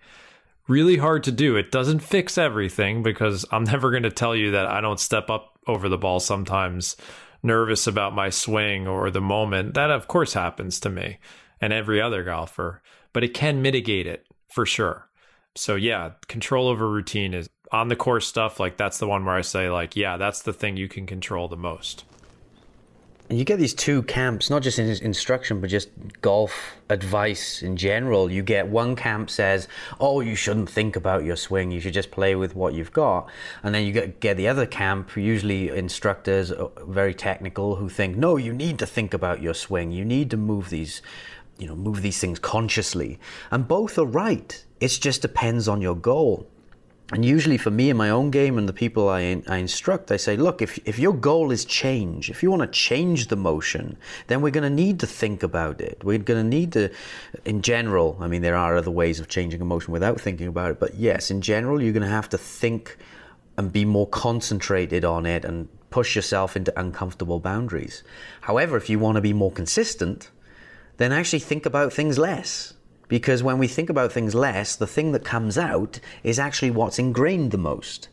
Really hard to do. It doesn't fix everything because I'm never going to tell you that I don't step up over the ball sometimes nervous about my swing or the moment. That, of course, happens to me and every other golfer, but it can mitigate it for sure. So, yeah, control over routine is on the course stuff. Like, that's the one where I say, like, yeah, that's the thing you can control the most you get these two camps, not just in instruction, but just golf advice in general. You get one camp says, "Oh, you shouldn't think about your swing. You should just play with what you've got," and then you get get the other camp, usually instructors, uh, very technical, who think, "No, you need to think about your swing. You need to move these, you know, move these things consciously." And both are right. It just depends on your goal and usually for me in my own game and the people I, I instruct, I say, look, if, if your goal is change, if you want to change the motion, then we're going to need to think about it. We're going to need to, in general, I mean, there are other ways of changing a motion without thinking about it, but yes, in general, you're going to have to think and be more concentrated on it and push yourself into uncomfortable boundaries. However, if you want to be more consistent, then actually think about things less because when we think about things less, the thing that comes out is actually what's ingrained the most.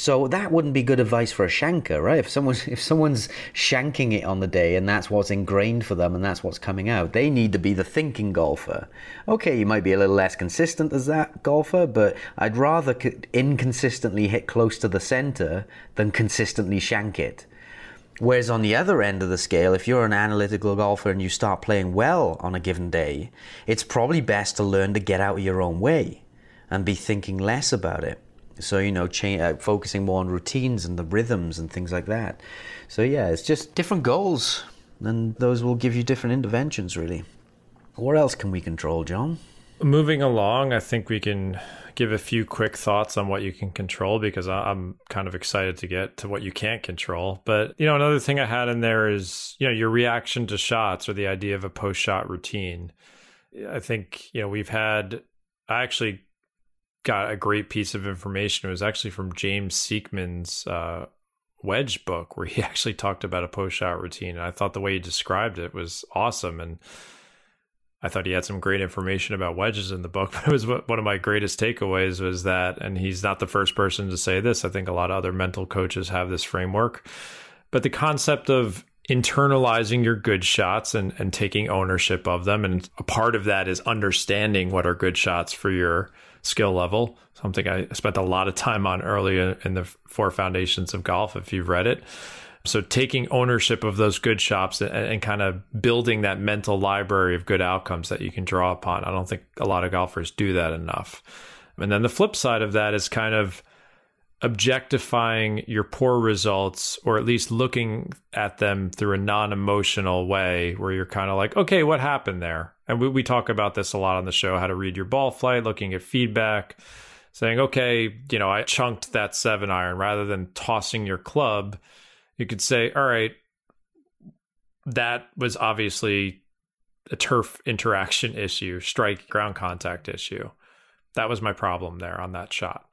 So that wouldn't be good advice for a shanker, right? If someone's if someone's shanking it on the day and that's what's ingrained for them and that's what's coming out, they need to be the thinking golfer. Okay, you might be a little less consistent as that golfer, but I'd rather inconsistently hit close to the center than consistently shank it. Whereas on the other end of the scale, if you're an analytical golfer and you start playing well on a given day, it's probably best to learn to get out of your own way and be thinking less about it. So, you know, uh, focusing more on routines and the rhythms and things like that. So, yeah, it's just different goals, and those will give you different interventions, really. What else can we control, Jon? Moving along, I think we can give a few quick thoughts on what you can control because I'm kind of excited to get to what you can't control. But, you know, another thing I had in there is, you know, your reaction to shots or the idea of a post shot routine. I think, you know, we've had, I actually got a great piece of information. It was actually from James Sieckmann's uh, wedge book where he actually talked about a post shot routine. And I thought the way he described it was awesome. And, I thought he had some great information about wedges in the book, but it was one of my greatest takeaways was that, and he's not the first person to say this. I think a lot of other mental coaches have this framework, but the concept of internalizing your good shots and, and taking ownership of them. And a part of that is understanding what are good shots for your skill level. Something I spent a lot of time on early in the four foundations of golf, if you've read it. So taking ownership of those good shops and, and, kind of building that mental library of good outcomes that you can draw upon. I don't think a lot of golfers do that enough. And then the flip side of that is kind of objectifying your poor results or at least looking at them through a non-emotional way where you're kind of like, "Okay, what happened there?" And we, we talk about this a lot on the show how to read your ball flight, looking at feedback, saying, okay, you know, I chunked that seven iron rather than tossing your club. You could say, all right, that was obviously a turf interaction issue, strike ground contact issue. That was my problem there on that shot.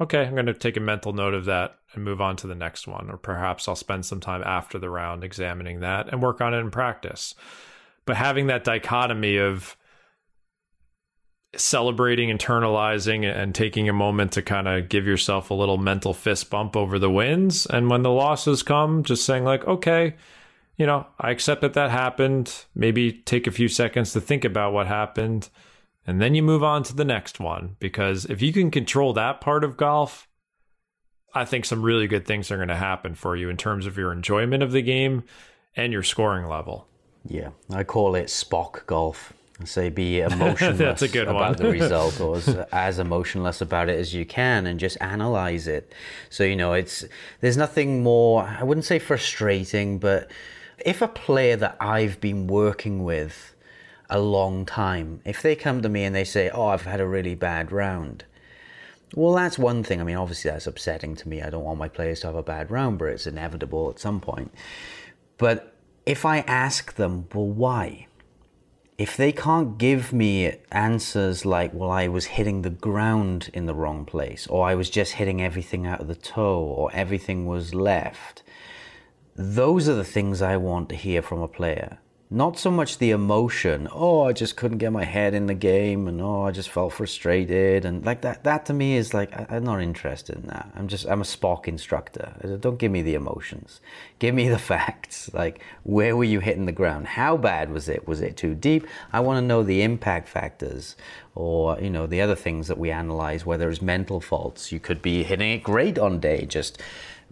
Okay, I'm going to take a mental note of that and move on to the next one. Or perhaps I'll spend some time after the round examining that and work on it in practice. But having that dichotomy of celebrating, internalizing, and taking a moment to kind of give yourself a little mental fist bump over the wins. And when the losses come, just saying, like, okay, you know, I accept that that happened. Maybe take a few seconds to think about what happened. And then you move on to the next one. Because if you can control that part of golf, I think some really good things are going to happen for you in terms of your enjoyment of the game and your scoring level. Yeah, I call it Spock golf. I say be emotionless That's a good about the result or as, as emotionless about it as you can and just analyze it. So, you know, it's there's nothing more, I wouldn't say frustrating, but if a player that I've been working with a long time, if they come to me and they say, Oh, I've had a really bad round, well, that's one thing. I mean, obviously, that's upsetting to me. I don't want my players to have a bad round, but it's inevitable at some point. But if I ask them, well, why? If they can't give me answers like, well, I was hitting the ground in the wrong place, or I was just hitting everything out of the toe, or everything was left, those are the things I want to hear from a player. Not so much the emotion, oh, I just couldn't get my head in the game, and oh, I just felt frustrated, and like that. That to me is like I, am not interested in that. I'm just I'm a Spock instructor. Uh, don't give me the emotions. Give me the facts. Like where were you hitting the ground? How bad was it? Was it too deep? I want to know the impact factors, or you know the other things that we analyze. Whether it's mental faults, you could be hitting it great on day, just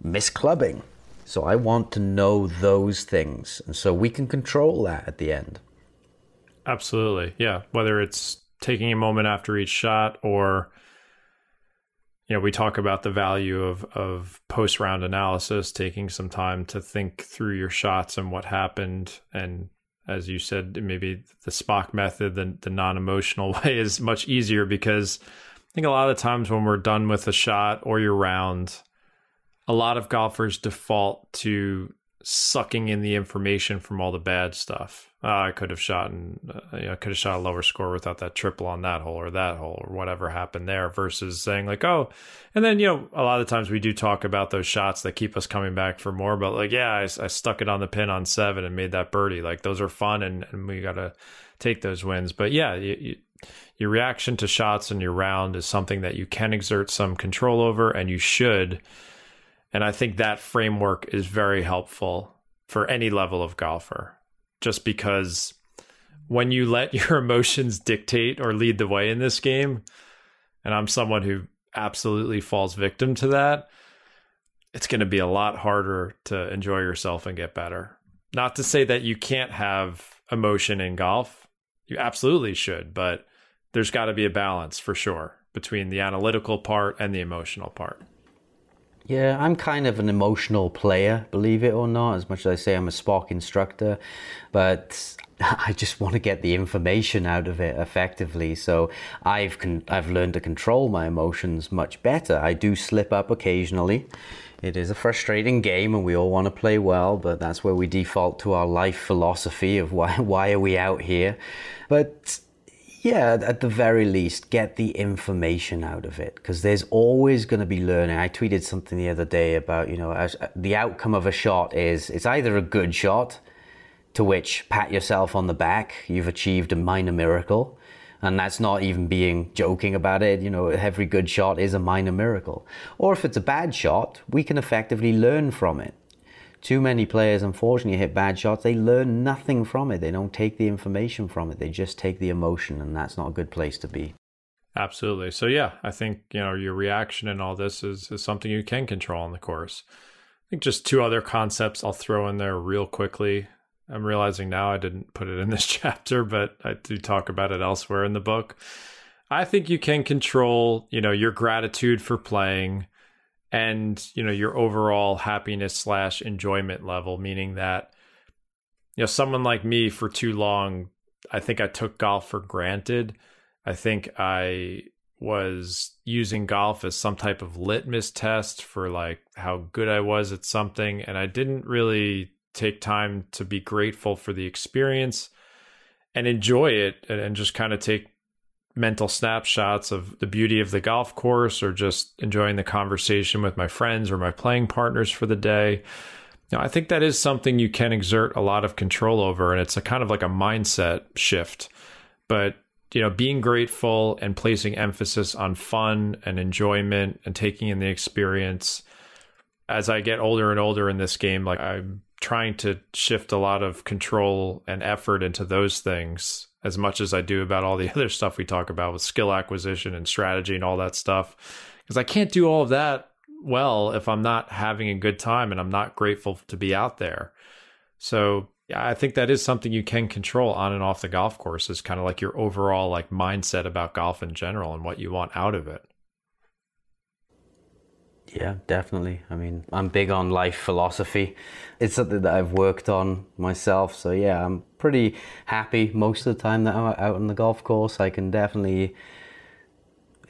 misclubbing so I want to know those things. And so we can control that at the end. Absolutely. Yeah. Whether it's taking a moment after each shot or you know, we talk about the value of of post round analysis, taking some time to think through your shots and what happened. And as you said, maybe the Spock method, the, the non emotional way is much easier because I think a lot of times when we're done with a shot or your round, a lot of golfers default to sucking in the information from all the bad stuff. Uh, I could have shot and uh, you know, I could have shot a lower score without that triple on that hole or that hole or whatever happened there versus saying like, oh, and then, you know, a lot of times we do talk about those shots that keep us coming back for more, but like, yeah, I, I stuck it on the pin on seven and made that birdie. Like those are fun and, and we got to take those wins. But yeah, you, you, your reaction to shots in your round is something that you can exert some control over and you should and I think that framework is very helpful for any level of golfer, just because when you let your emotions dictate or lead the way in this game, and I'm someone who absolutely falls victim to that, it's going to be a lot harder to enjoy yourself and get better. Not to say that you can't have emotion in golf, you absolutely should, but there's got to be a balance for sure between the analytical part and the emotional part. Yeah, I'm kind of an emotional player, believe it or not, as much as I say I'm a Spock instructor, but I just want to get the information out of it effectively. So I've con- I've learned to control my emotions much better. I do slip up occasionally. It is a frustrating game and we all want to play well, but that's where we default to our life philosophy of why why are we out here? But yeah, at the very least, get the information out of it because there's always going to be learning. I tweeted something the other day about, you know, as, uh, the outcome of a shot is it's either a good shot, to which pat yourself on the back, you've achieved a minor miracle. And that's not even being joking about it. You know, every good shot is a minor miracle. Or if it's a bad shot, we can effectively learn from it. Too many players, unfortunately, hit bad shots. They learn nothing from it. They don't take the information from it. They just take the emotion, and that's not a good place to be. Absolutely. So yeah, I think you know your reaction and all this is is something you can control on the course. I think just two other concepts I'll throw in there real quickly. I'm realizing now I didn't put it in this chapter, but I do talk about it elsewhere in the book. I think you can control, you know, your gratitude for playing and you know your overall happiness slash enjoyment level meaning that you know someone like me for too long I think I took golf for granted. I think I was using golf as some type of litmus test for like how good I was at something and I didn't really take time to be grateful for the experience and enjoy it and, just kind of take mental snapshots of the beauty of the golf course or just enjoying the conversation with my friends or my playing partners for the day. Now, I think that is something you can exert a lot of control over, and it's a kind of like a mindset shift. But you know, being grateful and placing emphasis on fun and enjoyment and taking in the experience. As I get older and older in this game, like I'm trying to shift a lot of control and effort into those things as much as I do about all the other stuff we talk about with skill acquisition and strategy and all that stuff. Because I can't do all of that well if I'm not having a good time and I'm not grateful to be out there. So yeah, I think that is something you can control on and off the golf course is kind of like your overall like mindset about golf in general and what you want out of it. Yeah, definitely. I mean, I'm big on life philosophy. It's something that I've worked on myself. So, yeah, I'm pretty happy most of the time that I'm out on the golf course. I can definitely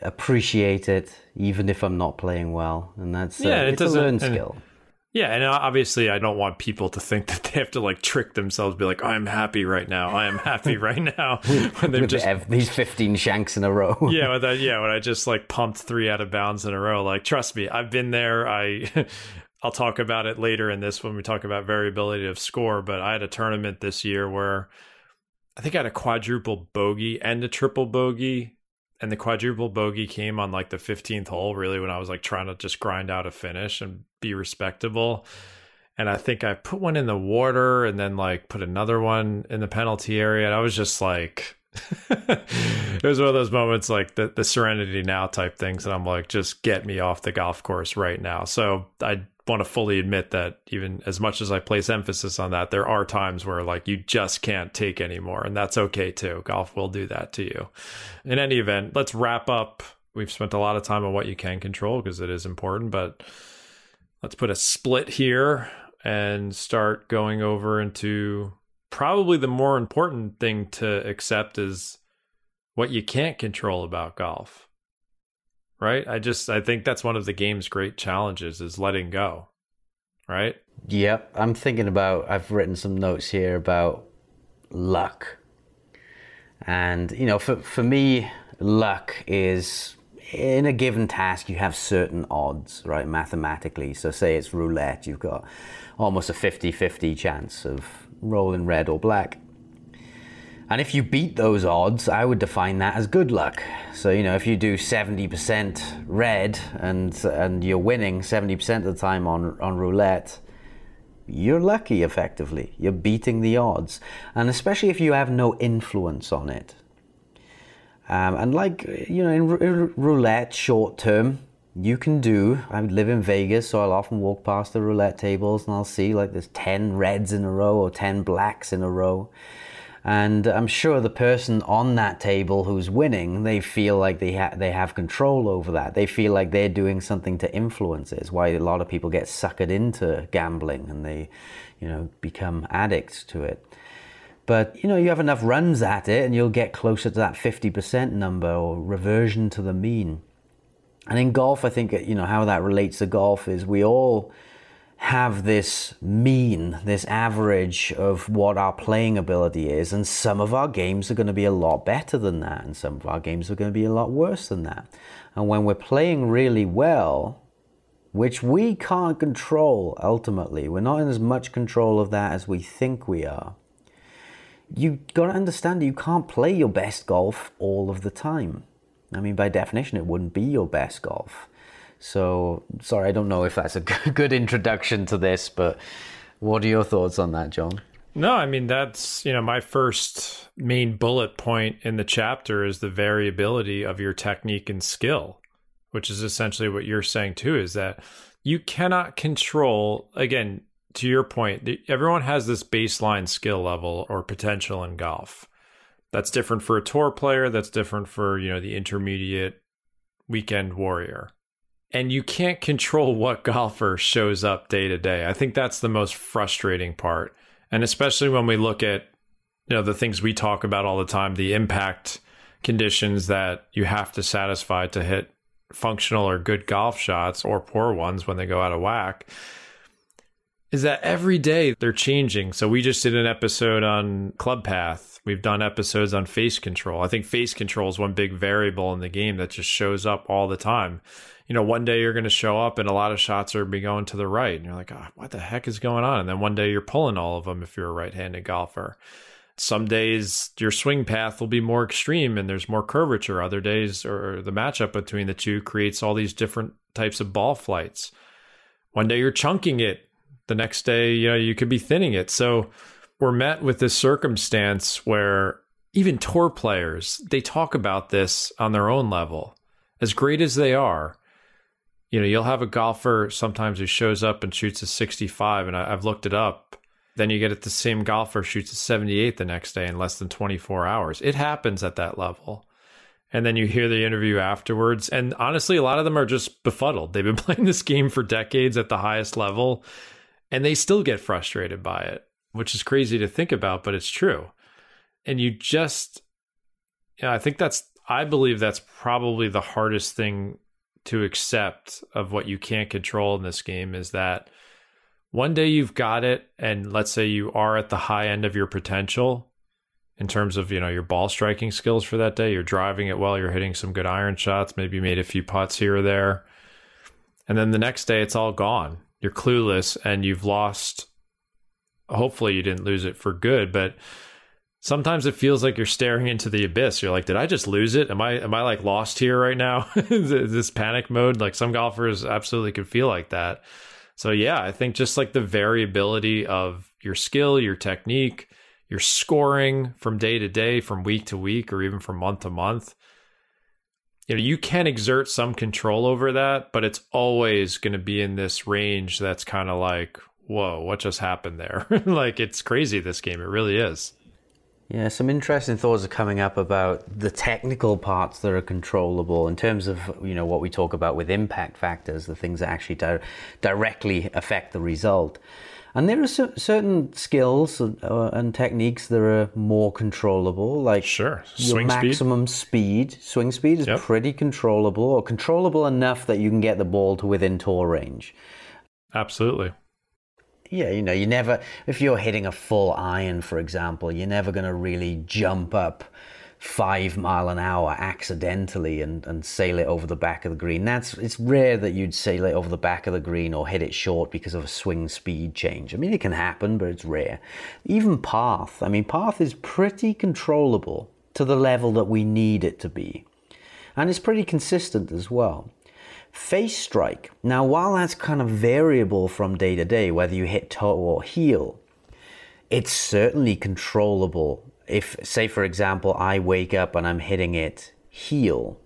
appreciate it, even if I'm not playing well. And that's uh, yeah, uh, it it's a learned skill. Yeah, and uh, obviously, I don't want people to think that they have to like trick themselves, be like, "I'm happy right now. I am happy right now." when they're just these 15 shanks in a row. yeah, when I, yeah, when I just like pumped three out of bounds in a row. Like, trust me, I've been there. I, I'll talk about it later in this when we talk about variability of score. But I had a tournament this year where I think I had a quadruple bogey and a triple bogey and the quadruple bogey came on like the 15th hole really when i was like trying to just grind out a finish and be respectable. And i think i put one in the water and then like put another one in the penalty area. And i was just like it was one of those moments like the, the serenity now type things and i'm like just get me off the golf course right now. So i want to fully admit that even as much as I place emphasis on that, there are times where like you just can't take anymore, and that's okay too. Golf will do that to you. In any event, let's wrap up. We've spent a lot of time on what you can control because it is important, but let's put a split here and start going over into probably the more important thing to accept is what you can't control about golf right? I just I think that's one of the game's great challenges is letting go. Right? Yep. I'm thinking about I've written some notes here about luck. And you know, for for me, luck is in a given task you have certain odds, right? Mathematically. So say it's roulette, you've got almost a 50-50 chance of rolling red or black. And if you beat those odds, I would define that as good luck. So, you know, if you do 70% red and, and you're winning 70% of the time on, on roulette, you're lucky effectively. You're beating the odds. And especially if you have no influence on it. Um, and like, you know, in, in roulette, short term, you can do. I live in Vegas, so I'll often walk past the roulette tables and I'll see like there's 10 reds in a row or 10 blacks in a row. And I'm sure the person on that table who's winning, they feel like they, ha- they have control over that. They feel like they're doing something to influence it. It's why a lot of people get suckered into gambling and they, you know, become addicts to it. But, you know, you have enough runs at it and you'll get closer to that 50% number or reversion to the mean. And in golf, I think, you know, how that relates to golf is we all have this mean, this average of what our playing ability is, and some of our games are going to be a lot better than that, and some of our games are going to be a lot worse than that. And when we're playing really well, which we can't control ultimately, we're not in as much control of that as we think we are. You've got to understand you can't play your best golf all of the time. I mean, by definition, it wouldn't be your best golf. So, sorry, I don't know if that's a good introduction to this, but what are your thoughts on that, Jon? No, I mean, that's, you know, my first main bullet point in the chapter is the variability of your technique and skill, which is essentially what you're saying too, is that you cannot control, again, to your point, everyone has this baseline skill level or potential in golf. That's different for a tour player, that's different for, you know, the intermediate weekend warrior and you can't control what golfer shows up day to day. I think that's the most frustrating part. And especially when we look at, you know the things we talk about all the time, the impact conditions that you have to satisfy to hit functional or good golf shots or poor ones when they go out of whack is that every day they're changing. So we just did an episode on club path. We've done episodes on face control. I think face control is one big variable in the game that just shows up all the time. You know, one day you're going to show up and a lot of shots are be going to the right, and you're like, oh, what the heck is going on? And then one day you're pulling all of them if you're a right-handed golfer. Some days your swing path will be more extreme and there's more curvature. Other days, or the matchup between the two creates all these different types of ball flights. One day you're chunking it the next day, you know, you could be thinning it. So we're met with this circumstance where even tour players, they talk about this on their own level. As great as they are, you know, you'll have a golfer sometimes who shows up and shoots a 65, and I, have looked it up. Then you get it the same golfer shoots a 78 the next day in less than 24 hours. It happens at that level. And then you hear the interview afterwards. And honestly, a lot of them are just befuddled. They've been playing this game for decades at the highest level and they still get frustrated by it, which is crazy to think about, but it's true. And you just, yeah, I think that's, I believe that's probably the hardest thing to accept of what you can't control in this game is that one day you've got it, and let's say you are at the high end of your potential in terms of you know your ball striking skills for that day. You're driving it well. You're hitting some good iron shots. Maybe you made a few putts here or there, and then the next day it's all gone you're clueless and you've lost hopefully you didn't lose it for good but sometimes it feels like you're staring into the abyss. You're like did i just lose it? Am i am i like lost here right now? This panic mode? Like some golfers absolutely can feel like that. So yeah i think just like the variability of your skill your technique your scoring from day to day from week to week or even from month to month you know you can exert some control over that but it's always going to be in this range that's kind of like whoa what just happened there like it's crazy this game it really is yeah some interesting thoughts are coming up about the technical parts that are controllable in terms of you know what we talk about with impact factors the things that actually di- directly affect the result and there are certain skills uh, and techniques that are more controllable, like sure, swing maximum speed. speed. Swing speed is yep. pretty controllable, or controllable enough that you can get the ball to within tour range. Absolutely. Yeah, you know, you never, if you're hitting a full iron, for example, you're never going to really jump up five mile an hour accidentally and, and sail it over the back of the green. That's it's rare that you'd sail it over the back of the green or hit it short because of a swing speed change. I mean, it can happen, but it's rare. Even path. I mean, path is pretty controllable to the level that we need it to be, and it's pretty consistent as well. Face strike. Now, while that's kind of variable from day to day, whether you hit toe or heel, it's certainly controllable if, say, for example, I wake up and I'm hitting it heel,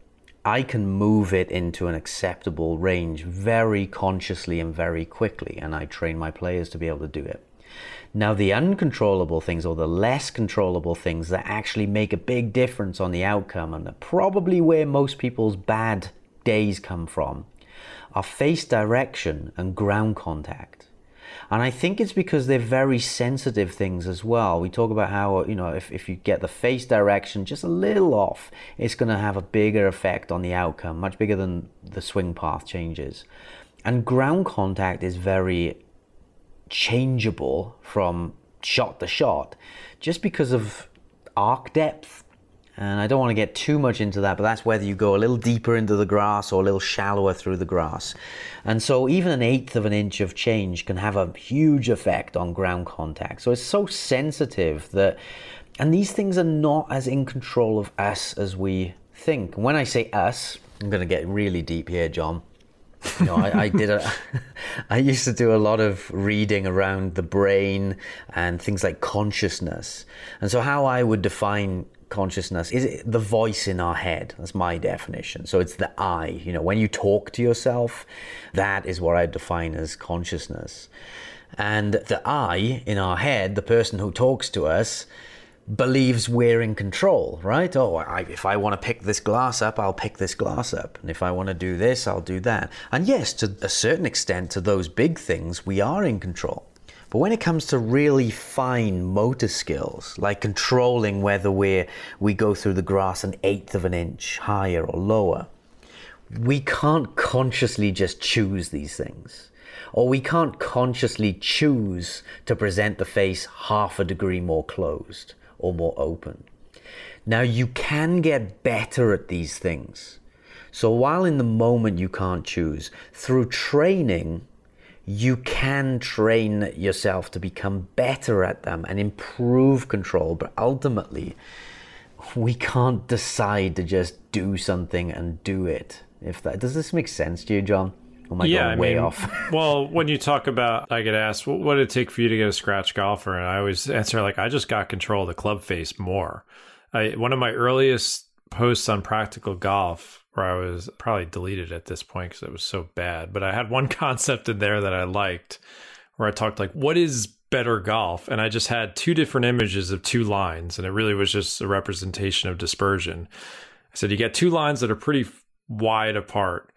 I can move it into an acceptable range very consciously and very quickly, and I train my players to be able to do it. Now, the uncontrollable things or the less controllable things that actually make a big difference on the outcome, and are probably where most people's bad days come from, are face direction and ground contact. And I think it's because they're very sensitive things as well. We talk about how, you know, if, if you get the face direction just a little off, it's going to have a bigger effect on the outcome, much bigger than the swing path changes. And ground contact is very changeable from shot to shot just because of arc depth and I don't want to get too much into that, but that's whether you go a little deeper into the grass or a little shallower through the grass. And so even an eighth of an inch of change can have a huge effect on ground contact. So it's so sensitive that, and these things are not as in control of us as we think. When I say us, I'm going to get really deep here, Jon. you know, I, I, did a, I used to do a lot of reading around the brain and things like consciousness. And so how I would define consciousness is the voice in our head. That's my definition. So it's the I. You know, when you talk to yourself, that is what I define as consciousness. And the I in our head, the person who talks to us, believes we're in control, right? Oh, I, if I want to pick this glass up, I'll pick this glass up. And if I want to do this, I'll do that. And yes, to a certain extent, to those big things, we are in control. But when it comes to really fine motor skills, like controlling whether we we go through the grass an eighth of an inch higher or lower, we can't consciously just choose these things. Or we can't consciously choose to present the face half a degree more closed or more open. Now, you can get better at these things. So, while in the moment you can't choose, through training, you can train yourself to become better at them and improve control. But ultimately, we can't decide to just do something and do it. If that does this make sense to you, Jon? Oh my yeah, god, way mean, off. well, when you talk about, I get asked, what would it take for you to get a scratch golfer? And I always answer like, I just got control of the club face more. I, one of my earliest posts on practical golf, where I was probably deleted at this point because it was so bad, but I had one concept in there that I liked, where I talked like, what is better golf? And I just had two different images of two lines, and it really was just a representation of dispersion. I said, you get two lines that are pretty wide apart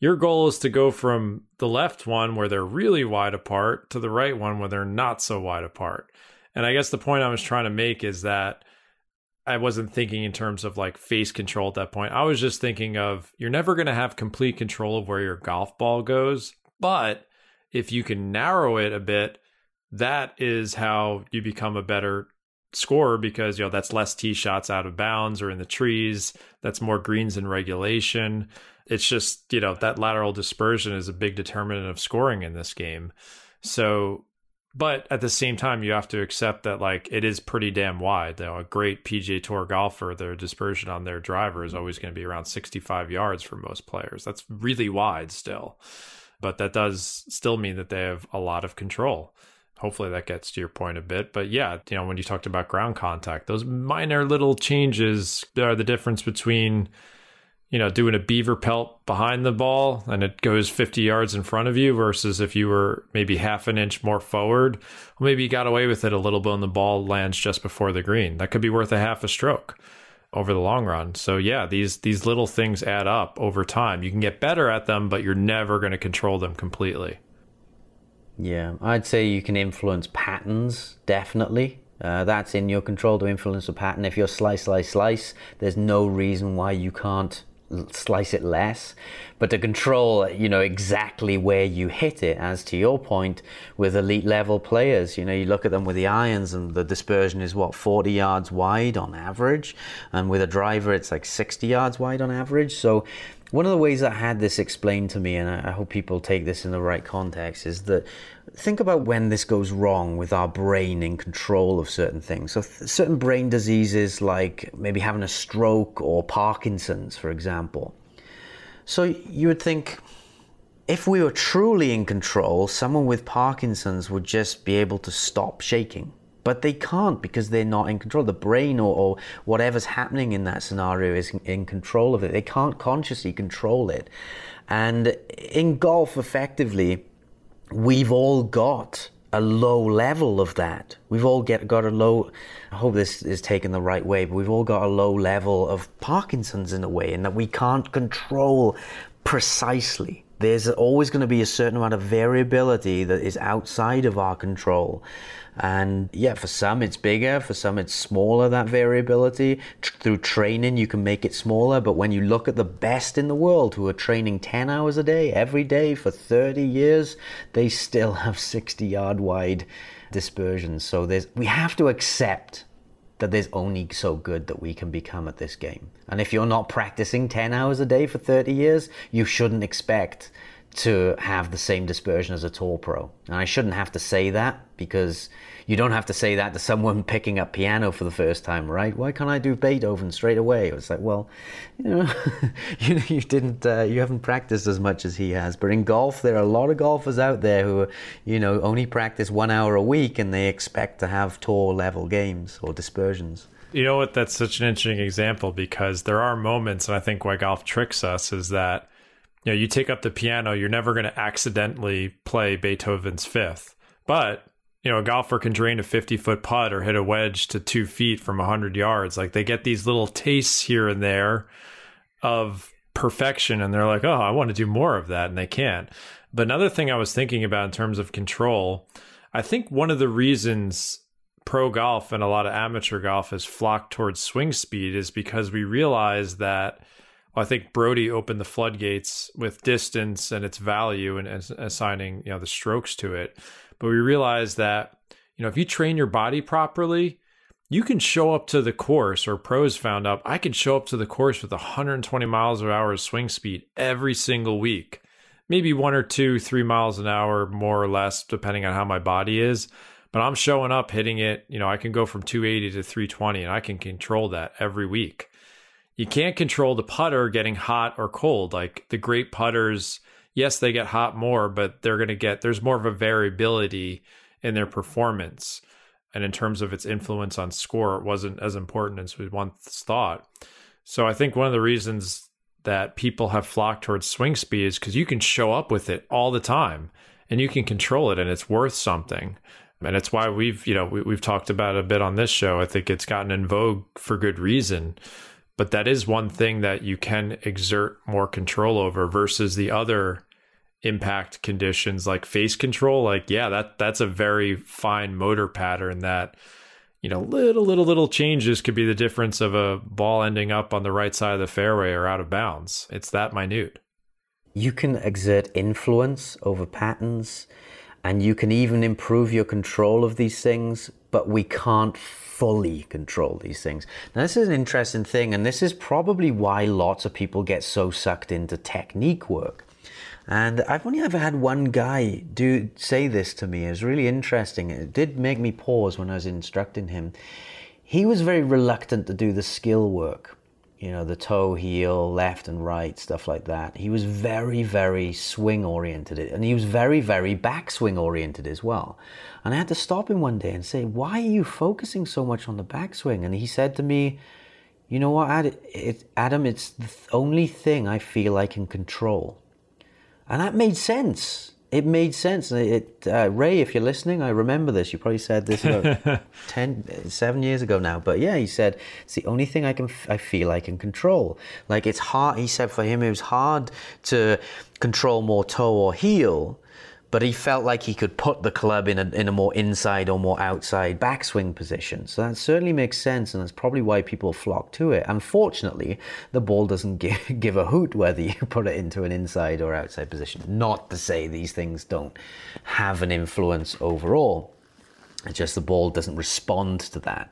your goal is to go from the left one where they're really wide apart to the right one where they're not so wide apart. And I guess the point I was trying to make is that I wasn't thinking in terms of like face control at that point. I was just thinking of you're never going to have complete control of where your golf ball goes, but if you can narrow it a bit, that is how you become a better scorer because you know that's less tee shots out of bounds or in the trees, that's more greens in regulation. It's just you know that lateral dispersion is a big determinant of scoring in this game. So but at the same time you have to accept that like it is pretty damn wide though. A great pga tour golfer their dispersion on their driver is always going to be around 65 yards for most players. That's really wide still. But that does still mean that they have a lot of control. Hopefully that gets to your point a bit. But yeah you know when you talked about ground contact those minor little changes are the difference between you know, doing a beaver pelt behind the ball and it goes 50 yards in front of you versus if you were maybe half an inch more forward, well, maybe you got away with it a little bit and the ball lands just before the green. That could be worth a half a stroke over the long run. So yeah, these these little things add up over time. You can get better at them, but you're never going to control them completely. Yeah, I'd say you can influence patterns definitely. Uh, that's in your control to influence a pattern. If you're slice, slice, slice, there's no reason why you can't slice it less but to control you know exactly where you hit it as to your point with elite level players. You know you look at them with the irons and the dispersion is what 40 yards wide on average? And with a driver it's like 60 yards wide on average. So one of the ways I had this explained to me, and I hope people take this in the right context, is that think about when this goes wrong with our brain in control of certain things. So, th- certain brain diseases, like maybe having a stroke or Parkinson's, for example. So, you would think if we were truly in control, someone with Parkinson's would just be able to stop shaking but they can't because they're not in control. The brain or, or whatever's happening in that scenario is in, in control of it. They can't consciously control it. And in golf, effectively, we've all got a low level of that. We've all get got a low. I hope this is taken the right way, but we've all got a low level of Parkinson's in a way, in that we can't control precisely. There's always going to be a certain amount of variability that is outside of our control. And yeah, for some it's bigger, for some it's smaller, that variability. Through training, you can make it smaller. But when you look at the best in the world who are training 10 hours a day, every day for 30 years, they still have 60 yard wide dispersions. So there's, we have to accept that there's only so good that we can become at this game. And if you're not practicing 10 hours a day for 30 years, you shouldn't expect to have the same dispersion as a tour pro. And I shouldn't have to say that because you don't have to say that to someone picking up piano for the first time, right? Why can't I do Beethoven straight away? It's like, well, you know, you, you didn't, uh, you haven't practiced as much as he has. But in golf, there are a lot of golfers out there who, you know, only practice one hour a week and they expect to have tour level games or dispersions. You know what? That's such an interesting example because there are moments, and I think why golf tricks us is that you know, you take up the piano, you're never going to accidentally play Beethoven's fifth. But, you know, a golfer can drain a 50 foot putt or hit a wedge to two feet from 100 yards. Like they get these little tastes here and there of perfection and they're like, oh, I want to do more of that. And they can't. But another thing I was thinking about in terms of control, I think one of the reasons pro golf and a lot of amateur golf has flocked towards swing speed is because we realize that I think Broadie opened the floodgates with distance and its value and, and assigning you know the strokes to it. But we realize that you know if you train your body properly, you can show up to the course. Or pros found up. I can show up to the course with 120 miles per hour swing speed every single week, maybe one or two, three miles an hour more or less, depending on how my body is. But I'm showing up, hitting it. You know, I can go from 280 to 320, and I can control that every week you can't control the putter getting hot or cold. Like the great putters, yes, they get hot more, but they're going to get, there's more of a variability in their performance. And in terms of its influence on score, it wasn't as important as we once thought. So I think one of the reasons that people have flocked towards swing speed is because you can show up with it all the time and you can control it and it's worth something. And it's why we've, you know, we, we've talked about a bit on this show. I think it's gotten in vogue for good reason but that is one thing that you can exert more control over versus the other impact conditions like face control. Like yeah that that's a very fine motor pattern that you know little little little changes could be the difference of a ball ending up on the right side of the fairway or out of bounds. It's that minute. You can exert influence over patterns and you can even improve your control of these things but we can't fully control these things. Now, this is an interesting thing, and this is probably why lots of people get so sucked into technique work. And I've only ever had one guy do say this to me. It was really interesting. It did make me pause when I was instructing him. He was very reluctant to do the skill work you know, the toe, heel, left and right, stuff like that. He was very, very swing oriented, and he was very, very backswing oriented as well. And I had to stop him one day and say, "Why are you focusing so much on the backswing?" And he said to me, "You know what, Adam? It's the only thing I feel I can control." And that made sense it made sense. It, uh, Ray, if you're listening, I remember this. You probably said this about 10, seven years ago now. But yeah, he said it's the only thing I can, I feel I can control. Like it's hard. He said for him it was hard to control more toe or heel but he felt like he could put the club in a, in a more inside or more outside backswing position. So that certainly makes sense, and that's probably why people flock to it. Unfortunately, the ball doesn't give, give a hoot whether you put it into an inside or outside position. Not to say these things don't have an influence overall, it's just the ball doesn't respond to that.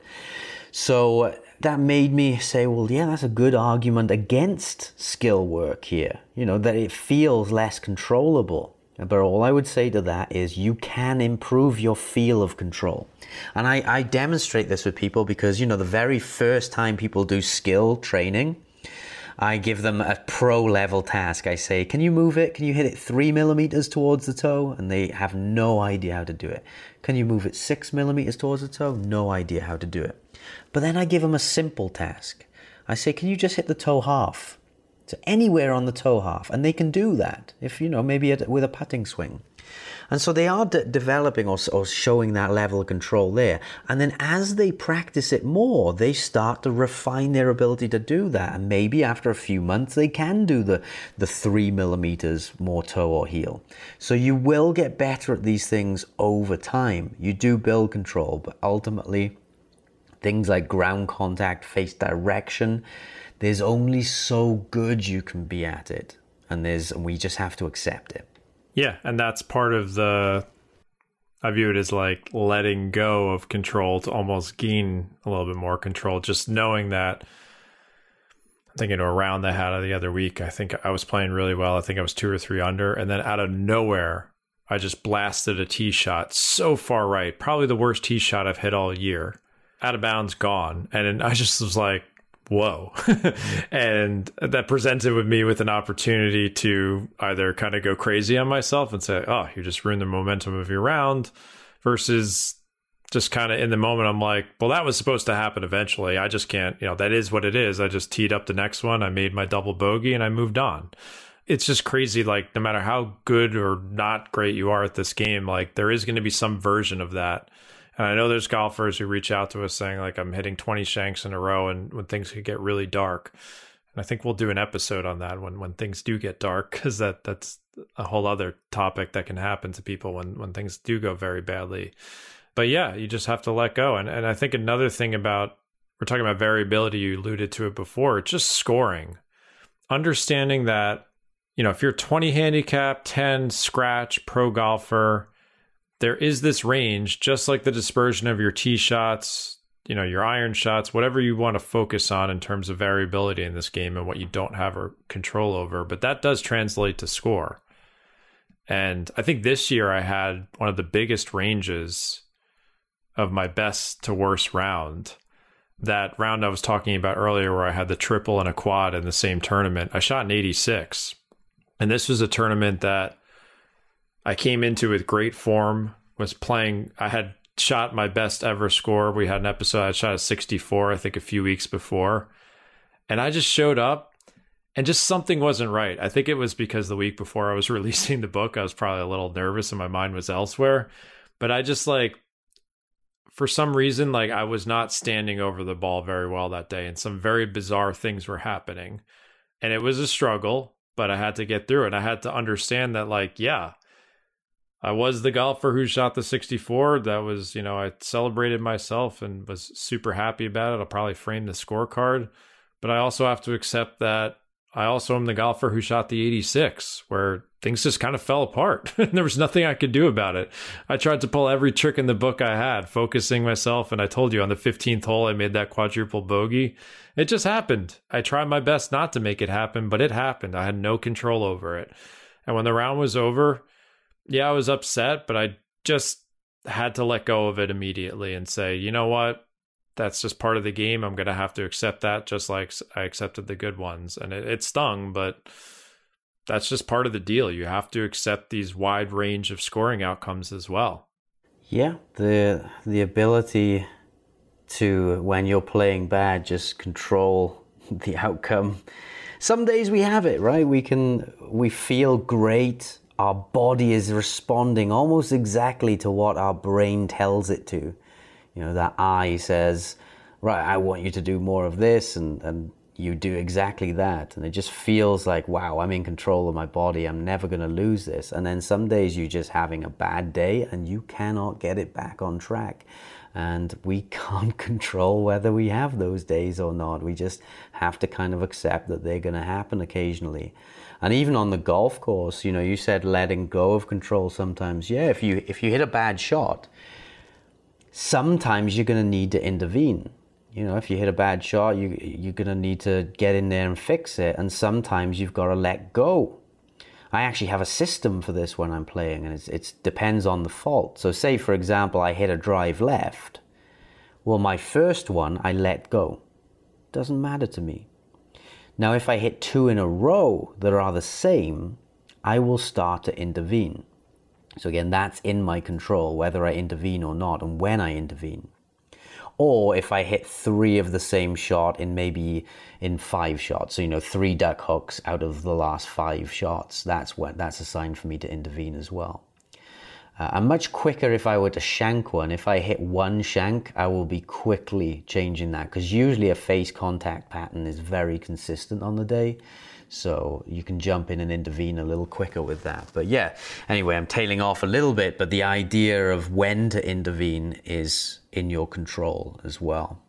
So that made me say, well, yeah, that's a good argument against skill work here. You know, that it feels less controllable. But all I would say to that is you can improve your feel of control. And I, I, demonstrate this with people because, you know, the very first time people do skill training, I give them a pro level task. I say, can you move it? Can you hit it three millimeters towards the toe? And they have no idea how to do it. Can you move it six millimeters towards the toe? No idea how to do it. But then I give them a simple task. I say, can you just hit the toe half? To anywhere on the toe half, and they can do that if you know maybe with a putting swing. And so they are de- developing or, or, showing that level of control there. And then as they practice it more, they start to refine their ability to do that. And maybe after a few months, they can do the, the three millimeters more toe or heel. So you will get better at these things over time. You do build control, but ultimately, things like ground contact, face direction, there's only so good you can be at it and there's and we just have to accept it. Yeah and that's part of the i view it as like letting go of control to almost gain a little bit more control. Just knowing that thinking around the hat of the other week i think i was playing really well. I think i was two or three under and then out of nowhere i just blasted a tee shot so far right probably the worst tee shot i've hit all year. Out of bounds gone. And i just was like whoa. and that presented with me with an opportunity to either kind of go crazy on myself and say, oh, you just ruined the momentum of your round versus just kind of in the moment, I'm like, well, that was supposed to happen eventually. I just can't, you know, that is what it is. I just teed up the next one. I made my double bogey and I moved on. It's just crazy. Like, no matter how good or not great you are at this game, like, there is going to be some version of that and I know there's golfers who reach out to us saying like I'm hitting 20 shanks in a row and when things could get really dark. And I think we'll do an episode on that when when things do get dark because that that's a whole other topic that can happen to people when when things do go very badly. But yeah, you just have to let go. And and I think another thing about we're talking about variability, you alluded to it before, it's just scoring. Understanding that, you know, if you're 20 handicap, 10 scratch, pro golfer, there is this range, just like the dispersion of your tee shots, you know, your iron shots, whatever you want to focus on in terms of variability in this game and what you don't have or control over. But that does translate to score. And I think this year I had one of the biggest ranges of my best to worst round. That round I was talking about earlier, where I had the triple and a quad in the same tournament, I shot an 86. And this was a tournament that I came into with great form, was playing, I had shot my best ever score. We had an episode, I shot a 64, I think a few weeks before. And I just showed up and just something wasn't right. I think it was because the week before I was releasing the book, I was probably a little nervous and my mind was elsewhere. But I just like, for some reason, like I was not standing over the ball very well that day, and some very bizarre things were happening. And it was a struggle, but I had to get through it. I had to understand that, like, yeah, I was the golfer who shot the 64. That was, you know, I celebrated myself and was super happy about it. I'll probably frame the scorecard. But I also have to accept that I also am the golfer who shot the 86, where things just kind of fell apart. there was nothing I could do about it. I tried to pull every trick in the book I had, focusing myself. And I told you on the 15th hole, I made that quadruple bogey. It just happened. I tried my best not to make it happen, but it happened. I had no control over it. And when the round was over, yeah, I was upset, but I just had to let go of it immediately and say, you know what? That's just part of the game. I'm going to have to accept that just like I accepted the good ones. And it, it stung, but that's just part of the deal. You have to accept these wide range of scoring outcomes as well. Yeah, the the ability to when you're playing bad just control the outcome. Some days we have it, right? We can we feel great our body is responding almost exactly to what our brain tells it to. You know, that eye says, right, I want you to do more of this, and, and you do exactly that. And it just feels like, wow, I'm in control of my body. I'm never going to lose this. And then some days you're just having a bad day and you cannot get it back on track. And we can't control whether we have those days or not. We just have to kind of accept that they're going to happen occasionally. And even on the golf course, you know, you said letting go of control sometimes. Yeah, if you if you hit a bad shot, sometimes you're going to need to intervene. You know, if you hit a bad shot, you you're going to need to get in there and fix it. And sometimes you've got to let go. I actually have a system for this when I'm playing, and it depends on the fault. So, say for example, I hit a drive left. Well, my first one I let go. Doesn't matter to me. Now, if I hit two in a row that are the same, I will start to intervene. So again, that's in my control, whether I intervene or not, and when I intervene. Or if I hit three of the same shot in maybe in five shots, so you know, three duck hooks out of the last five shots, that's what that's a sign for me to intervene as well. Uh, I'm much quicker if I were to shank one. If I hit one shank, I will be quickly changing that because usually a face contact pattern is very consistent on the day. So you can jump in and intervene a little quicker with that. But yeah, anyway, I'm tailing off a little bit, but the idea of when to intervene is in your control as well.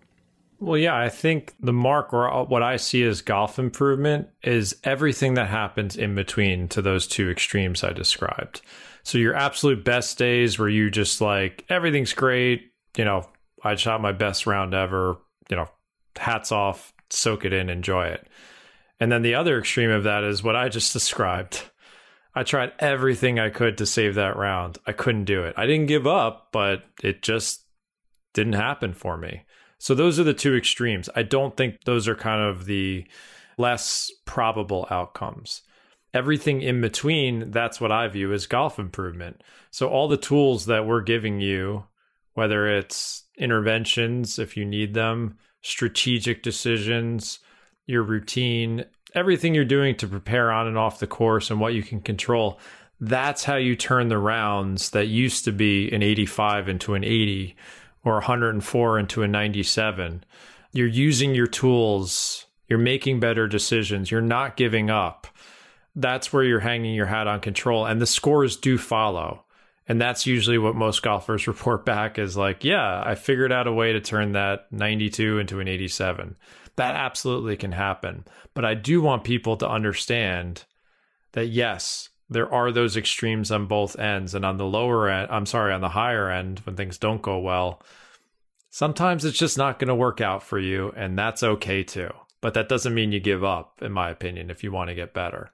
Well, yeah, I think the mark or what I see as golf improvement is everything that happens in between to those two extremes I described. So your absolute best days where you just like everything's great, you know, I shot my best round ever, you know, hats off, soak it in, enjoy it. And then the other extreme of that is what I just described. I tried everything I could to save that round. I couldn't do it. I didn't give up, but it just didn't happen for me. So those are the two extremes. I don't think those are kind of the less probable outcomes everything in between, that's what I view as golf improvement. So all the tools that we're giving you, whether it's interventions if you need them, strategic decisions, your routine, everything you're doing to prepare on and off the course and what you can control, that's how you turn the rounds that used to be an 85 into an 80 or 104 into a 97. You're using your tools You're making better decisions. You're not giving up. That's where you're hanging your hat on control. And the scores do follow. And that's usually what most golfers report back is like, yeah, I figured out a way to turn that 92 into an 87. That absolutely can happen. But I do want people to understand that yes, there are those extremes on both ends. And on the lower end, I'm sorry, on the higher end, when things don't go well, sometimes it's just not going to work out for you. And that's okay too. But that doesn't mean you give up, in my opinion, if you want to get better.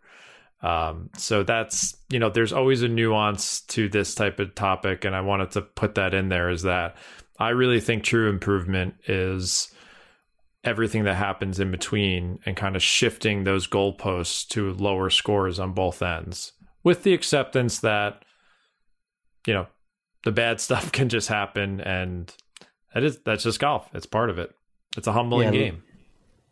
Um, so that's, you know, there's always a nuance to this type of topic. And I wanted to put that in there is that I really think true improvement is everything that happens in between and kind of shifting those goalposts to lower scores on both ends with the acceptance that, you know, the bad stuff can just happen and that is that's just golf. It's part of it. It's a humbling yeah, game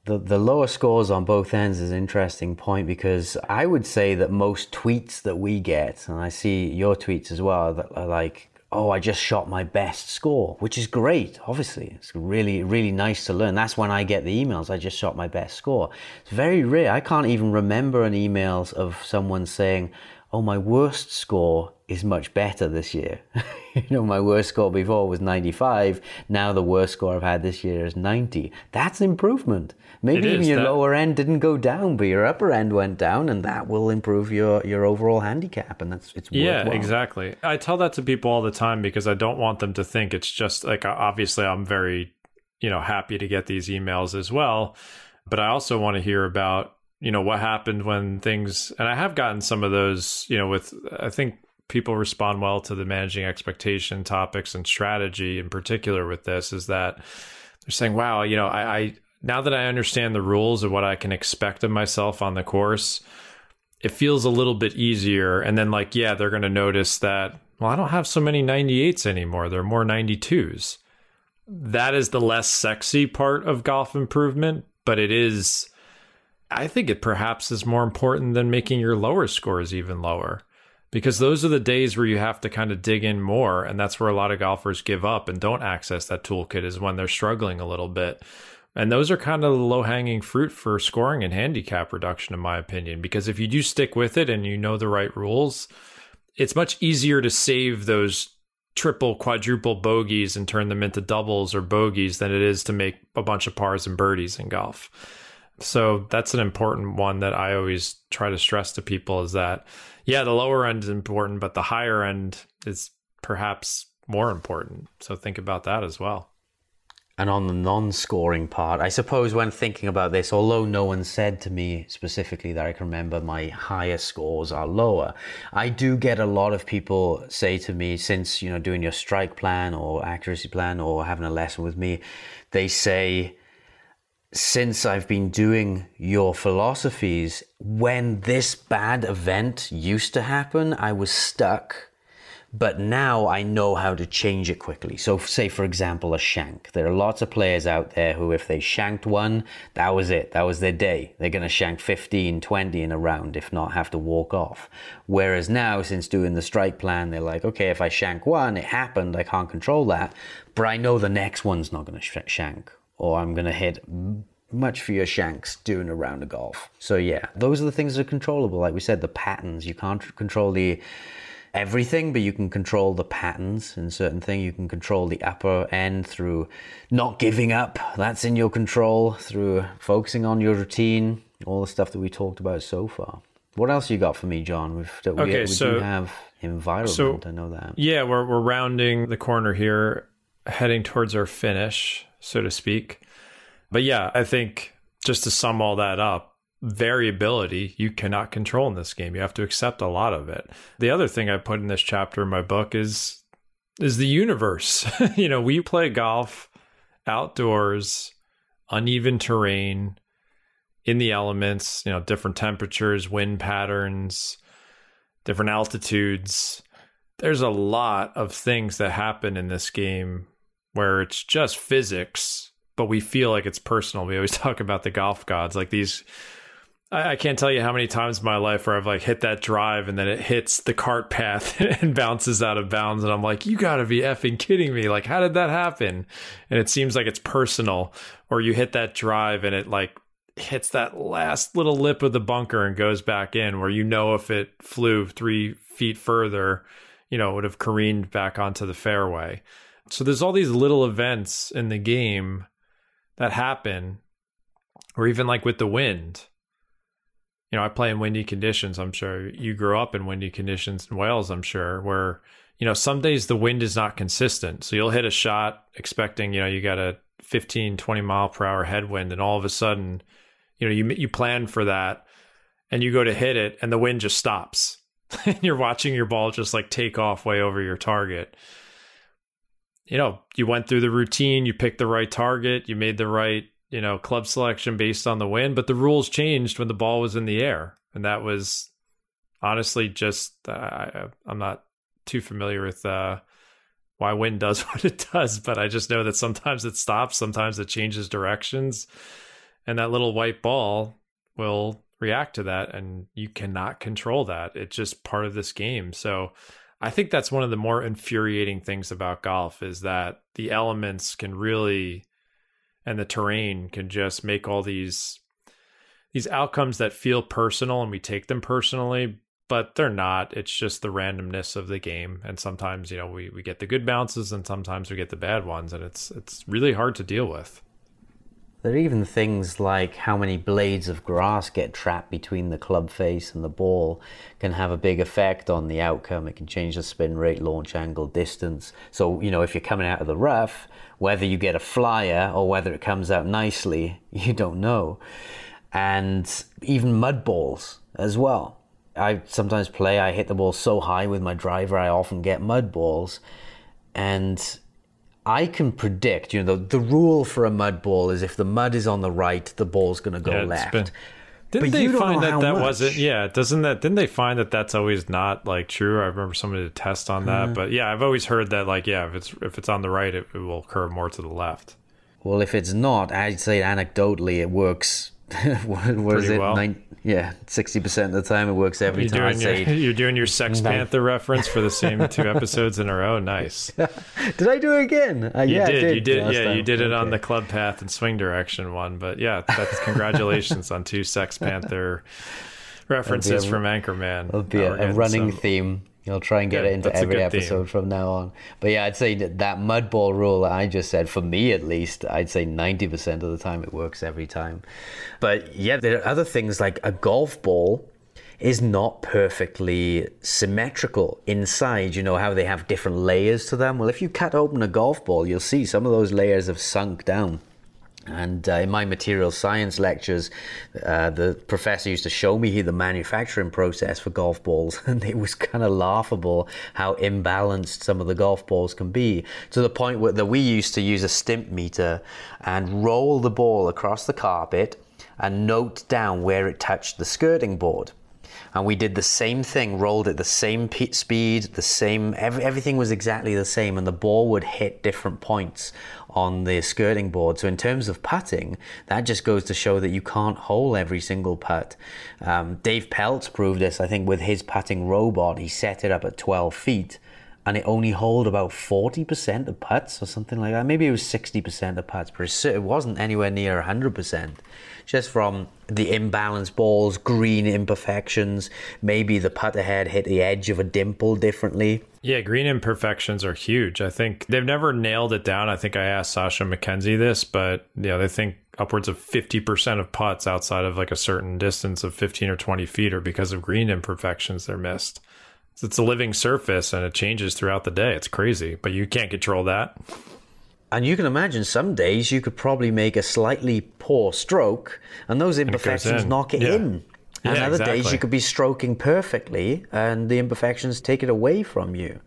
the, the lower scores on both ends is an interesting point because I would say that most tweets that we get, and I see your tweets as well, that are like, oh, I just shot my best score, which is great. Obviously, it's really, really nice to learn. That's when I get the emails. I just shot my best score. It's very rare. I can't even remember an emails of someone saying, oh, my worst score is much better this year. you know, my worst score before was 95. Now the worst score I've had this year is 90. That's improvement. Maybe even your that... lower end didn't go down, but your upper end went down, and that will improve your your overall handicap. And that's it's yeah, exactly. I tell that to people all the time because I don't want them to think it's just like uh, obviously I'm very you know happy to get these emails as well, but I also want to hear about you know what happened when things and i have gotten some of those you know with i think people respond well to the managing expectation topics and strategy in particular with this is that they're saying wow you know I, I now that i understand the rules of what i can expect of myself on the course it feels a little bit easier and then like yeah they're going to notice that well i don't have so many 98s anymore there are more 92s that is the less sexy part of golf improvement but it is I think it perhaps is more important than making your lower scores even lower because those are the days where you have to kind of dig in more. And that's where a lot of golfers give up and don't access that toolkit is when they're struggling a little bit. And those are kind of the low hanging fruit for scoring and handicap reduction, in my opinion, because if you do stick with it and you know the right rules, it's much easier to save those triple, quadruple bogeys and turn them into doubles or bogeys than it is to make a bunch of pars and birdies in golf. So that's an important one that I always try to stress to people is that, yeah, the lower end is important, but the higher end is perhaps more important. So think about that as well. And on the non scoring part, I suppose when thinking about this, although no one said to me specifically that I can remember my higher scores are lower, I do get a lot of people say to me, since, you know, doing your strike plan or accuracy plan or having a lesson with me, they say, since I've been doing your philosophies, when this bad event used to happen, I was stuck. But now I know how to change it quickly. So, say for example, a shank. There are lots of players out there who, if they shanked one, that was it. That was their day. They're going to shank 15, 20 in a round, if not have to walk off. Whereas now, since doing the strike plan, they're like, okay, if I shank one, it happened. I can't control that. But I know the next one's not going to shank or I'm going to hit much for your shanks doing a round of golf. So yeah, those are the things that are controllable. Like we said, the patterns. You can't control the everything, but you can control the patterns in certain things. You can control the upper end through not giving up. That's in your control through focusing on your routine. All the stuff that we talked about so far. What else you got for me, Jon? We've, we, okay, we so, do have environment. So, I know that. Yeah, we're we're rounding the corner here, heading towards our finish so to speak. But yeah, I think just to sum all that up, variability you cannot control in this game. You have to accept a lot of it. The other thing I put in this chapter in my book is is the universe. you know, we play golf outdoors, uneven terrain, in the elements, you know, different temperatures, wind patterns, different altitudes. There's a lot of things that happen in this game where it's just physics, but we feel like it's personal. We always talk about the golf gods, like these. I, can't tell you how many times in my life where I've like hit that drive and then it hits the cart path and bounces out of bounds, and I'm like, you got to be effing kidding me! Like, how did that happen? And it seems like it's personal. Or you hit that drive and it like hits that last little lip of the bunker and goes back in, where you know if it flew three feet further, you know, it would have careened back onto the fairway. So there's all these little events in the game that happen, or even like with the wind. You know, I play in windy conditions. I'm sure you grew up in windy conditions in Wales, I'm sure, where, you know, some days the wind is not consistent. So you'll hit a shot expecting, you know, you got a 15, 20 mile per hour headwind, and all of a sudden, you know, you, you plan for that and you go to hit it, and the wind just stops. and you're watching your ball just like take off way over your target you know, you went through the routine, you picked the right target, you made the right, you know, club selection based on the win, but the rules changed when the ball was in the air. And that was honestly just, uh, I, I'm not too familiar with uh, why wind does what it does, but I just know that sometimes it stops, sometimes it changes directions. And that little white ball will react to that, and you cannot control that. It's just part of this game. So, I think that's one of the more infuriating things about golf is that the elements can really and the terrain can just make all these these outcomes that feel personal and we take them personally but they're not. It's just the randomness of the game. And sometimes you know we, we get the good bounces and sometimes we get the bad ones. And it's it's really hard to deal with there are even things like how many blades of grass get trapped between the club face and the ball can have a big effect on the outcome. It can change the spin rate, launch angle, distance. So, you know, if you're coming out of the rough, whether you get a flyer or whether it comes out nicely, you don't know. And even mud balls as well. I sometimes play, I hit the ball so high with my driver, I often get mud balls. And I can predict, you know, the, the rule for a mud ball is if the mud is on the right, the ball's going to go yeah, left. Been, didn't but they find that that much. wasn't? Yeah, doesn't that? Didn't they find that that's always not like true? I remember somebody to test on that, uh, but yeah, I've always heard that like yeah, if it's if it's on the right, it, it will curve more to the left. Well, if it's not, I'd say anecdotally it works what, what is it? Well. Nine, yeah, sixty percent of the time it works every you're time. Doing your, you're doing your Sex Panther reference for the same two episodes in a row. Nice. did I do it again? Uh, you yeah, did. did. You did. Yeah, time. you did it okay. on the club path and swing direction one. But yeah, that's congratulations on two Sex Panther references a, from Anchorman. It'll be a, a running some... theme You'll try and get yeah, it into every episode theme. from now on. But yeah, I'd say that, that mud ball rule that I just said, for me at least, I'd say 90% of the time it works every time. But yeah, there are other things like a golf ball is not perfectly symmetrical inside. You know how they have different layers to them? Well, if you cut open a golf ball, you'll see some of those layers have sunk down. And uh, in my material science lectures, uh, the professor used to show me the manufacturing process for golf balls, and it was kind of laughable how imbalanced some of the golf balls can be. To the point where that we used to use a stimp meter and roll the ball across the carpet and note down where it touched the skirting board and we did the same thing, rolled at the same speed, the same, every, everything was exactly the same, and the ball would hit different points on the skirting board. So in terms of putting, that just goes to show that you can't hole every single putt. Um, Dave Pelz proved this, I think, with his putting robot. He set it up at 12 feet and it only hold about 40% of putts or something like that. Maybe it was 60% of putts, but it wasn't anywhere near 100%. Just from the imbalanced balls, green imperfections, maybe the putter head hit the edge of a dimple differently. Yeah, green imperfections are huge. I think they've never nailed it down. I think I asked Sasho MacKenzie this, but know, they think upwards of 50% of putts outside of like a certain distance of 15 or 20 feet are because of green imperfections they're missed it's a living surface and it changes throughout the day. It's crazy, but you can't control that. And you can imagine some days you could probably make a slightly poor stroke and those imperfections and it knock it yeah. in. And yeah, other exactly. days you could be stroking perfectly and the imperfections take it away from you.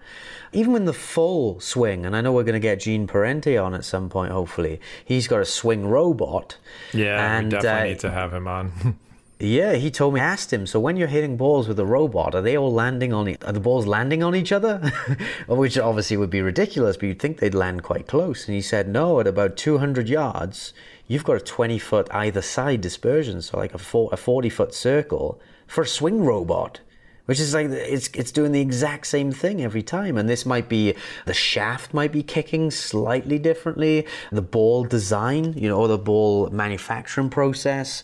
Even in the full swing, and I know we're going to get Gene Parente on at some point, hopefully. He's got a swing robot. Yeah, and, we definitely uh, need to have him on. Yeah, he told me. I asked him. So when you're hitting balls with a robot, are they all landing on? Are the balls landing on each other? Which obviously would be ridiculous, but you'd think they'd land quite close. And he said, no. At about 200 yards, you've got a 20 foot either side dispersion, so like a, a 40 foot circle for a swing robot. which is like it's it's doing the exact same thing every time and this might be the shaft might be kicking slightly differently the ball design you know or the ball manufacturing process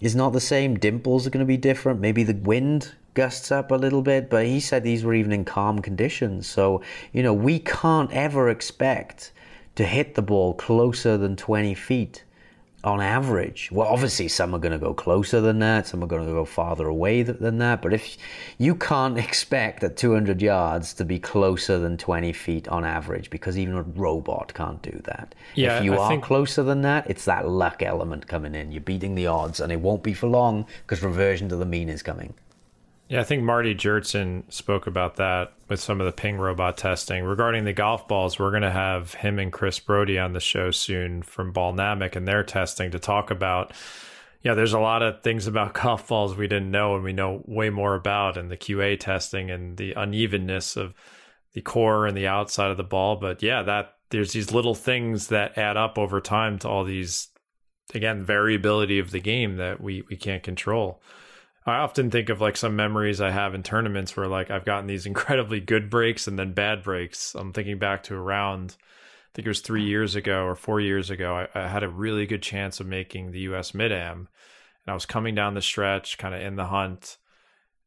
is not the same dimples are going to be different maybe the wind gusts up a little bit but he said these were even in calm conditions so you know we can't ever expect to hit the ball closer than 20 feet on average. Well, obviously, some are going to go closer than that, some are going to go farther away than that. But if you can't expect at 200 yards to be closer than 20 feet on average, because even a robot can't do that. Yeah, if you I are think- closer than that, it's that luck element coming in. You're beating the odds, and it won't be for long because reversion to the mean is coming. Yeah, I think Marty Jertson spoke about that with some of the ping robot testing. Regarding the golf balls, we're going to have him and Chris Broadie on the show soon from Ballnamic and their testing to talk about. Yeah, there's a lot of things about golf balls we didn't know and we know way more about, and the QA testing and the unevenness of the core and the outside of the ball. But yeah, that there's these little things that add up over time to all these, again, variability of the game that we we can't control. I often think of like some memories I have in tournaments where like I've gotten these incredibly good breaks and then bad breaks. I'm thinking back to a round, I think it was three years ago or four years ago. I, I had a really good chance of making the US Mid Am, and I was coming down the stretch, kind of in the hunt.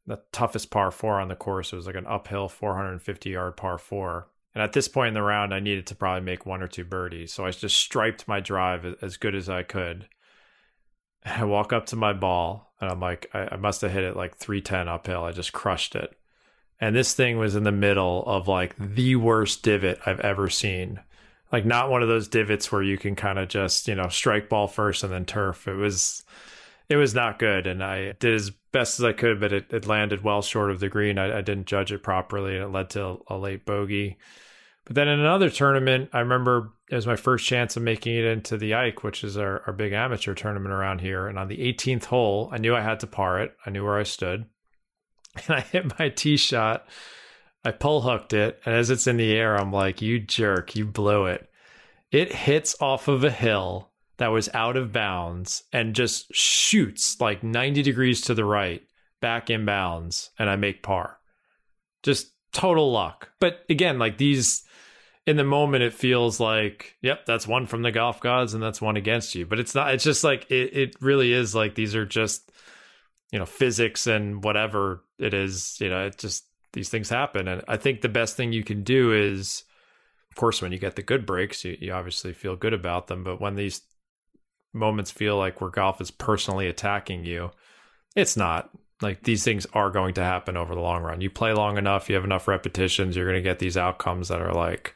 The toughest par four on the course it was like an uphill 450 yard par four. And at this point in the round, I needed to probably make one or two birdies. So I just striped my drive as good as I could. I walk up to my ball and I'm like, I, I must have hit it like 310 uphill. I just crushed it. And this thing was in the middle of like the worst divot I've ever seen. Like, not one of those divots where you can kind of just, you know, strike ball first and then turf. It was, it was not good. And I did as best as I could, but it, it landed well short of the green. I, I didn't judge it properly and it led to a late bogey. But then in another tournament, I remember it was my first chance of making it into the Ike, which is our, our big amateur tournament around here. And on the 18th hole, I knew I had to par it. I knew where I stood. And I hit my tee shot. I pull hooked it. And as it's in the air, I'm like, you jerk, you blew it. It hits off of a hill that was out of bounds and just shoots like 90 degrees to the right, back in bounds. And I make par. Just total luck. But again, like these in the moment it feels like yep that's one from the golf gods and that's one against you. But it's not it's just like it, it really is like these are just you know physics and whatever it is you know it just these things happen. And i think the best thing you can do is of course when you get the good breaks you, you obviously feel good about them. But when these moments feel like where golf is personally attacking you it's not like these things are going to happen over the long run. You play long enough, you have enough repetitions, you're going to get these outcomes that are like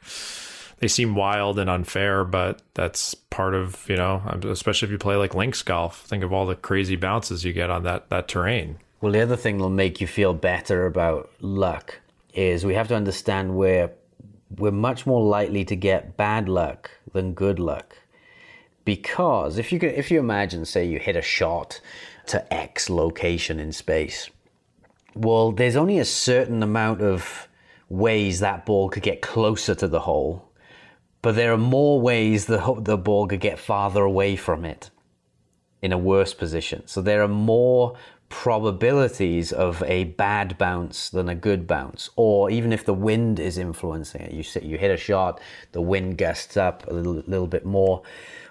they seem wild and unfair, but that's part of, you know, especially if you play like links golf. Think of all the crazy bounces you get on that that terrain. Well, the other thing that'll make you feel better about luck is we have to understand we're we're much more likely to get bad luck than good luck. Because if you could, if you imagine, say you hit a shot to X location in space, well, there's only a certain amount of ways that ball could get closer to the hole, but there are more ways the the ball could get farther away from it in a worse position. So there are more probabilities of a bad bounce than a good bounce. Or even if the wind is influencing it, you sit, you hit a shot, the wind gusts up a little, little bit more,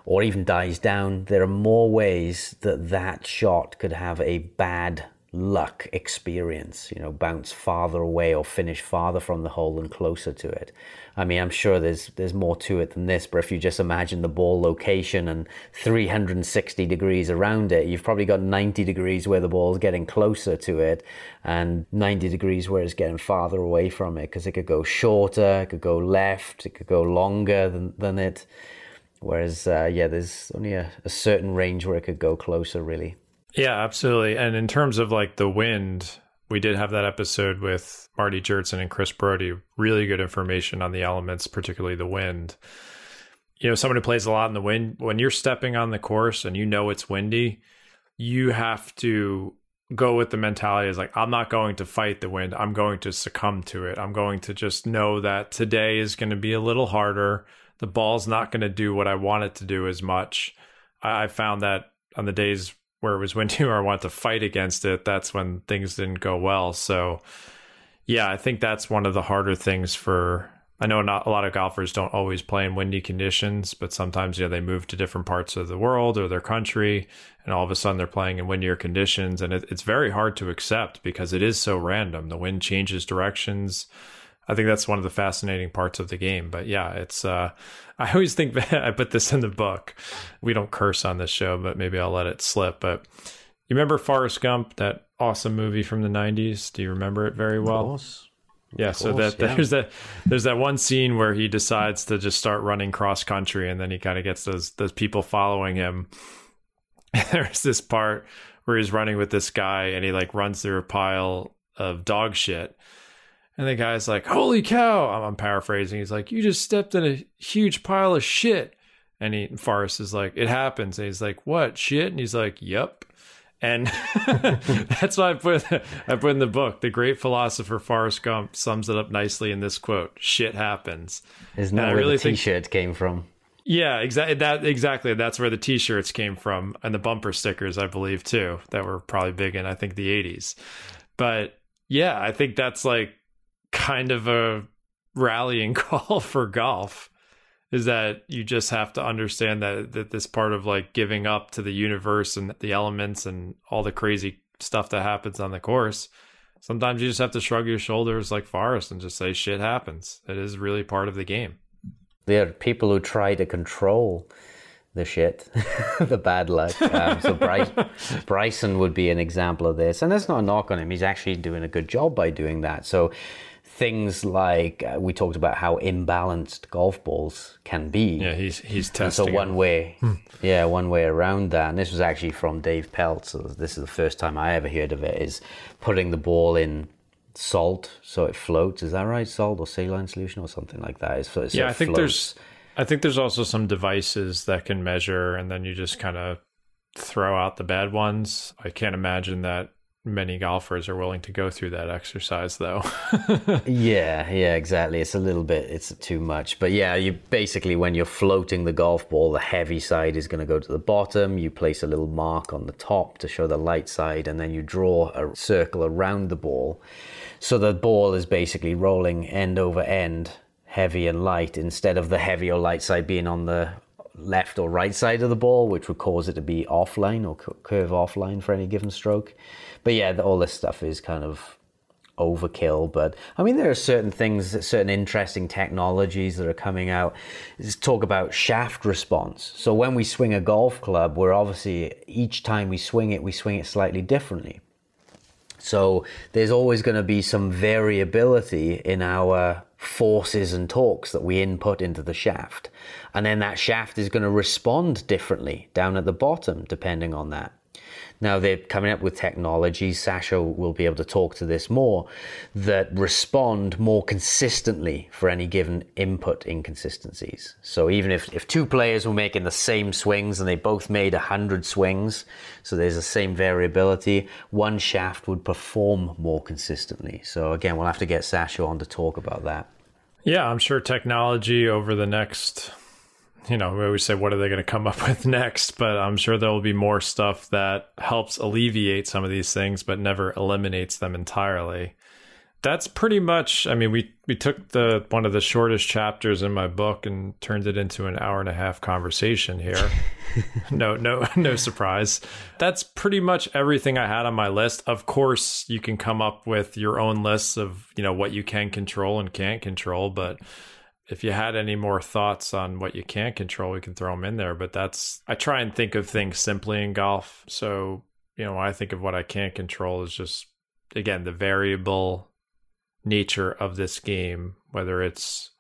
or even dies down. There are more ways that that shot could have a bad luck experience, you know, bounce farther away or finish farther from the hole and closer to it. I mean, I'm sure there's there's more to it than this, but if you just imagine the ball location and 360 degrees around it, you've probably got 90 degrees where the ball's getting closer to it and 90 degrees where it's getting farther away from it because it could go shorter, it could go left, it could go longer than, than it. Whereas, uh, yeah, there's only a, a certain range where it could go closer, really. Yeah, absolutely. And in terms of like the wind, we did have that episode with Marty Jertson and Chris Broadie. Really good information on the elements, particularly the wind. You know, someone who plays a lot in the wind, when you're stepping on the course and you know it's windy, you have to go with the mentality is like, I'm not going to fight the wind. I'm going to succumb to it. I'm going to just know that today is going to be a little harder. The ball's not going to do what I want it to do as much. I, I found that on the days where it was windy or I wanted to fight against it, that's when things didn't go well. So, yeah, I think that's one of the harder things for. I know not a lot of golfers don't always play in windy conditions, but sometimes you know they move to different parts of the world or their country, and all of a sudden they're playing in windier conditions, and it, it's very hard to accept because it is so random. The wind changes directions. I think that's one of the fascinating parts of the game. But yeah, it's. Uh, I always think that I put this in the book. We don't curse on this show, but maybe I'll let it slip. But you remember Forrest Gump, that awesome movie from the '90s? Do you remember it very well? Course. Yeah, Of so that yeah. there's that there's that one scene where he decides to just start running cross country, and then he kind of gets those those people following him. there's this part where he's running with this guy, and he like runs through a pile of dog shit, and the guy's like, "Holy cow!" I'm, I'm paraphrasing. He's like, "You just stepped in a huge pile of shit," and he Forrest is like, "It happens," and he's like, "What shit?" And he's like, "Yep." And that's why I put I put in the book. The great philosopher Forrest Gump sums it up nicely in this quote: "Shit happens." Isn't that where really the T-shirt came from? Yeah, exactly. That exactly. That's where the T-shirts came from, and the bumper stickers, I believe, too. That were probably big in I think the '80s. But yeah, I think that's like kind of a rallying call for golf. Is that you just have to understand that that this part of like giving up to the universe and the elements and all the crazy stuff that happens on the course. Sometimes you just have to shrug your shoulders like Forrest and just say shit happens. It is really part of the game. There are people who try to control the shit, the bad luck. Um, so Bryce, Bryson would be an example of this, and that's not a knock on him. He's actually doing a good job by doing that. So things like uh, we talked about how imbalanced golf balls can be. Yeah, he's he's testing. And so one it. way, yeah, one way around that, and this was actually from Dave Pelz. So this is the first time I ever heard of it. Is putting the ball in salt so it floats. Is that right? Salt or saline solution or something like that. It's, so yeah, it I think floats. there's I think there's also some devices that can measure, and then you just kind of throw out the bad ones. I can't imagine that many golfers are willing to go through that exercise, though. Yeah, yeah, exactly. It's a little bit, it's too much. But yeah, you basically, when you're floating the golf ball, the heavy side is going to go to the bottom. You place a little mark on the top to show the light side, and then you draw a circle around the ball. So the ball is basically rolling end over end, heavy and light, instead of the heavy or light side being on the left or right side of the ball, which would cause it to be offline or cu- curve offline for any given stroke. But yeah, all this stuff is kind of overkill. But I mean, there are certain things, certain interesting technologies that are coming out. Let's talk about shaft response. So when we swing a golf club, we're obviously each time we swing it, we swing it slightly differently. So there's always going to be some variability in our forces and torques that we input into the shaft. And then that shaft is going to respond differently down at the bottom, depending on that. Now they're coming up with technologies, Sasho will be able to talk to this more, that respond more consistently for any given input inconsistencies. So even if, if two players were making the same swings and they both made 100 swings, so there's the same variability, one shaft would perform more consistently. So again, we'll have to get Sasho on to talk about that. yeah, I'm sure technology over the next, you know, we always say, what are they going to come up with next? But I'm sure there will be more stuff that helps alleviate some of these things, but never eliminates them entirely. That's pretty much. I mean, we we took the one of the shortest chapters in my book and turned it into an hour and a half conversation here. no, no, no surprise. That's pretty much everything I had on my list. Of course, you can come up with your own lists of you know what you can control and can't control, but if you had any more thoughts on what you can't control, we can throw them in there. But that's I try and think of things simply in golf. So you know, I think of what I can't control is just again the variable nature of this game, whether it's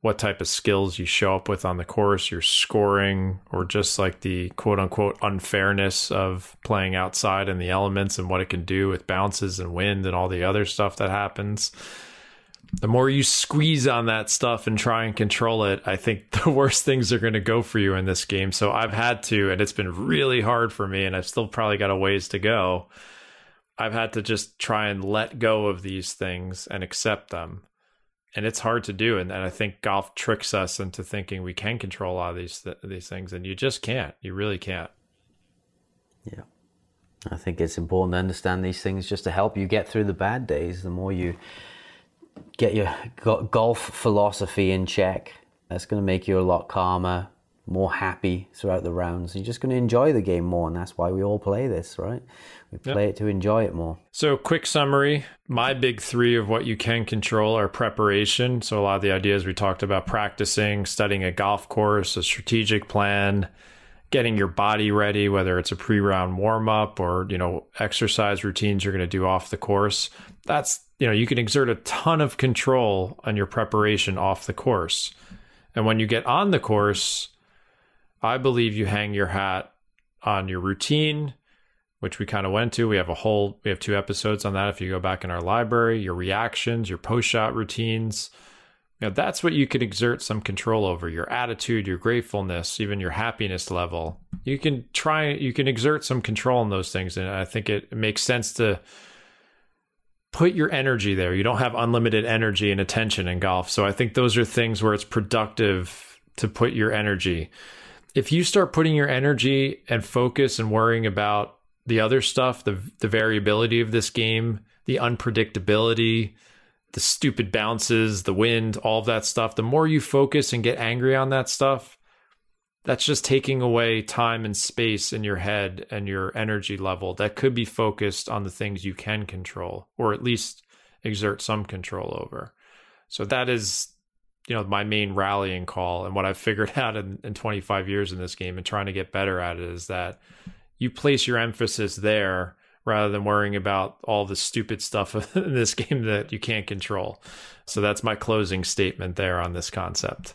what type of skills you show up with on the course, your scoring, or just like the quote unquote unfairness of playing outside and the elements and what it can do with bounces and wind and all the other stuff that happens. The more you squeeze on that stuff and try and control it, I think the worse things are going to go for you in this game. So I've had to, and it's been really hard for me, and I've still probably got a ways to go. I've had to just try and let go of these things and accept them. And it's hard to do. And, and I think golf tricks us into thinking we can control a lot of these th- these things, and you just can't. You really can't. Yeah. I think it's important to understand these things just to help you get through the bad days. The more you get your golf philosophy in check, that's going to make you a lot calmer, more happy throughout the rounds. You're just going to enjoy the game more, and that's why we all play this, right? We play yep. it to enjoy it more. So, quick summary my big three of what you can control are preparation. So, a lot of the ideas we talked about practicing, studying a golf course, a strategic plan, getting your body ready, whether it's a pre round warm up or, you know, exercise routines you're going to do off the course. That's, you know, you can exert a ton of control on your preparation off the course. And when you get on the course, I believe you hang your hat on your routine, which we kind of went to. We have a whole, we have two episodes on that. If you go back in our library, your reactions, your post shot routines, you know, that's what you can exert some control over your attitude, your gratefulness, even your happiness level. You can try, you can exert some control in those things. And I think it, it makes sense to put your energy there. You don't have unlimited energy and attention in golf. So I think those are things where it's productive to put your energy if you start putting your energy and focus and worrying about the other stuff, the the variability of this game, the unpredictability, the stupid bounces, the wind, all of that stuff, the more you focus and get angry on that stuff, that's just taking away time and space in your head and your energy level that could be focused on the things you can control or at least exert some control over. So that is you know my main rallying call and what I've figured out in, in 25 years in this game and trying to get better at it is that you place your emphasis there rather than worrying about all the stupid stuff in this game that you can't control. So that's my closing statement there on this concept.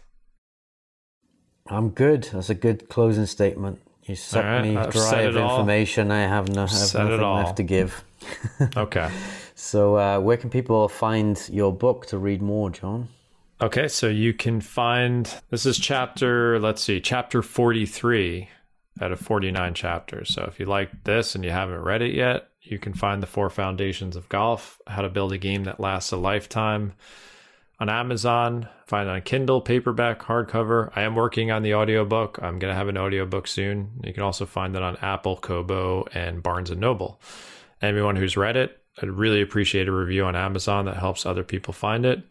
I'm good. That's a good closing statement. You sucked right, me I've dry of information. All. I have, no, I have nothing left to give. okay. So, uh, where can people find your book to read more, Jon? Okay, so you can find this is chapter, let's see, chapter 43 out of 49 chapters. So if you like this and you haven't read it yet, you can find the four foundations of golf, how to build a game that lasts a lifetime on Amazon, find on Kindle, paperback, hardcover. I am working on the audiobook. I'm going to have an audiobook soon. You can also find it on Apple, Kobo, and Barnes and Noble. Anyone who's read it, I'd really appreciate a review on Amazon that helps other people find it.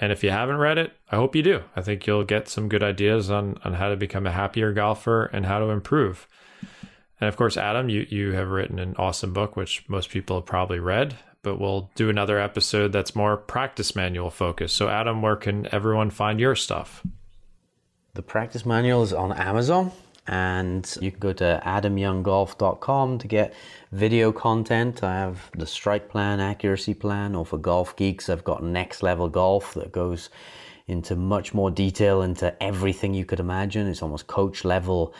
And if you haven't read it, I hope you do. I think you'll get some good ideas on, on how to become a happier golfer and how to improve. And of course, Adam, you, you have written an awesome book, which most people have probably read, but we'll do another episode that's more practice manual focused. So, Adam, where can everyone find your stuff? The practice manual is on Amazon and you can go to adamyounggolf.com to get video content. I have the strike plan, accuracy plan, or for golf geeks, I've got next level golf that goes into much more detail into everything you could imagine. It's almost coach level,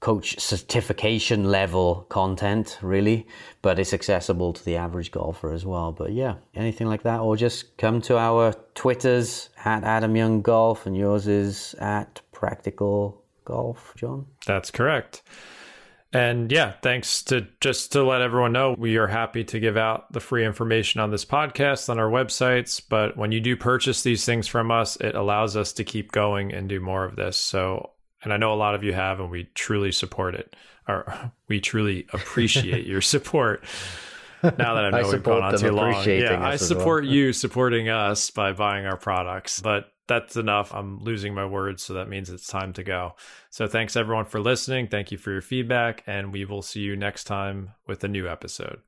coach certification level content, really, but it's accessible to the average golfer as well. But yeah, anything like that, or just come to our Twitters at Adam Young Golf, and yours is at Practical golf, Jon? That's correct. And yeah, thanks to just to let everyone know, we are happy to give out the free information on this podcast on our websites. But when you do purchase these things from us, it allows us to keep going and do more of this. So, and I know a lot of you have, and we truly support it, or we truly appreciate your support. Now that I know I we've gone on too long, yeah, I support well. you supporting us by buying our products. But that's enough. I'm losing my words, so that means it's time to go. So thanks everyone for listening. Thank you for your feedback, and we will see you next time with a new episode.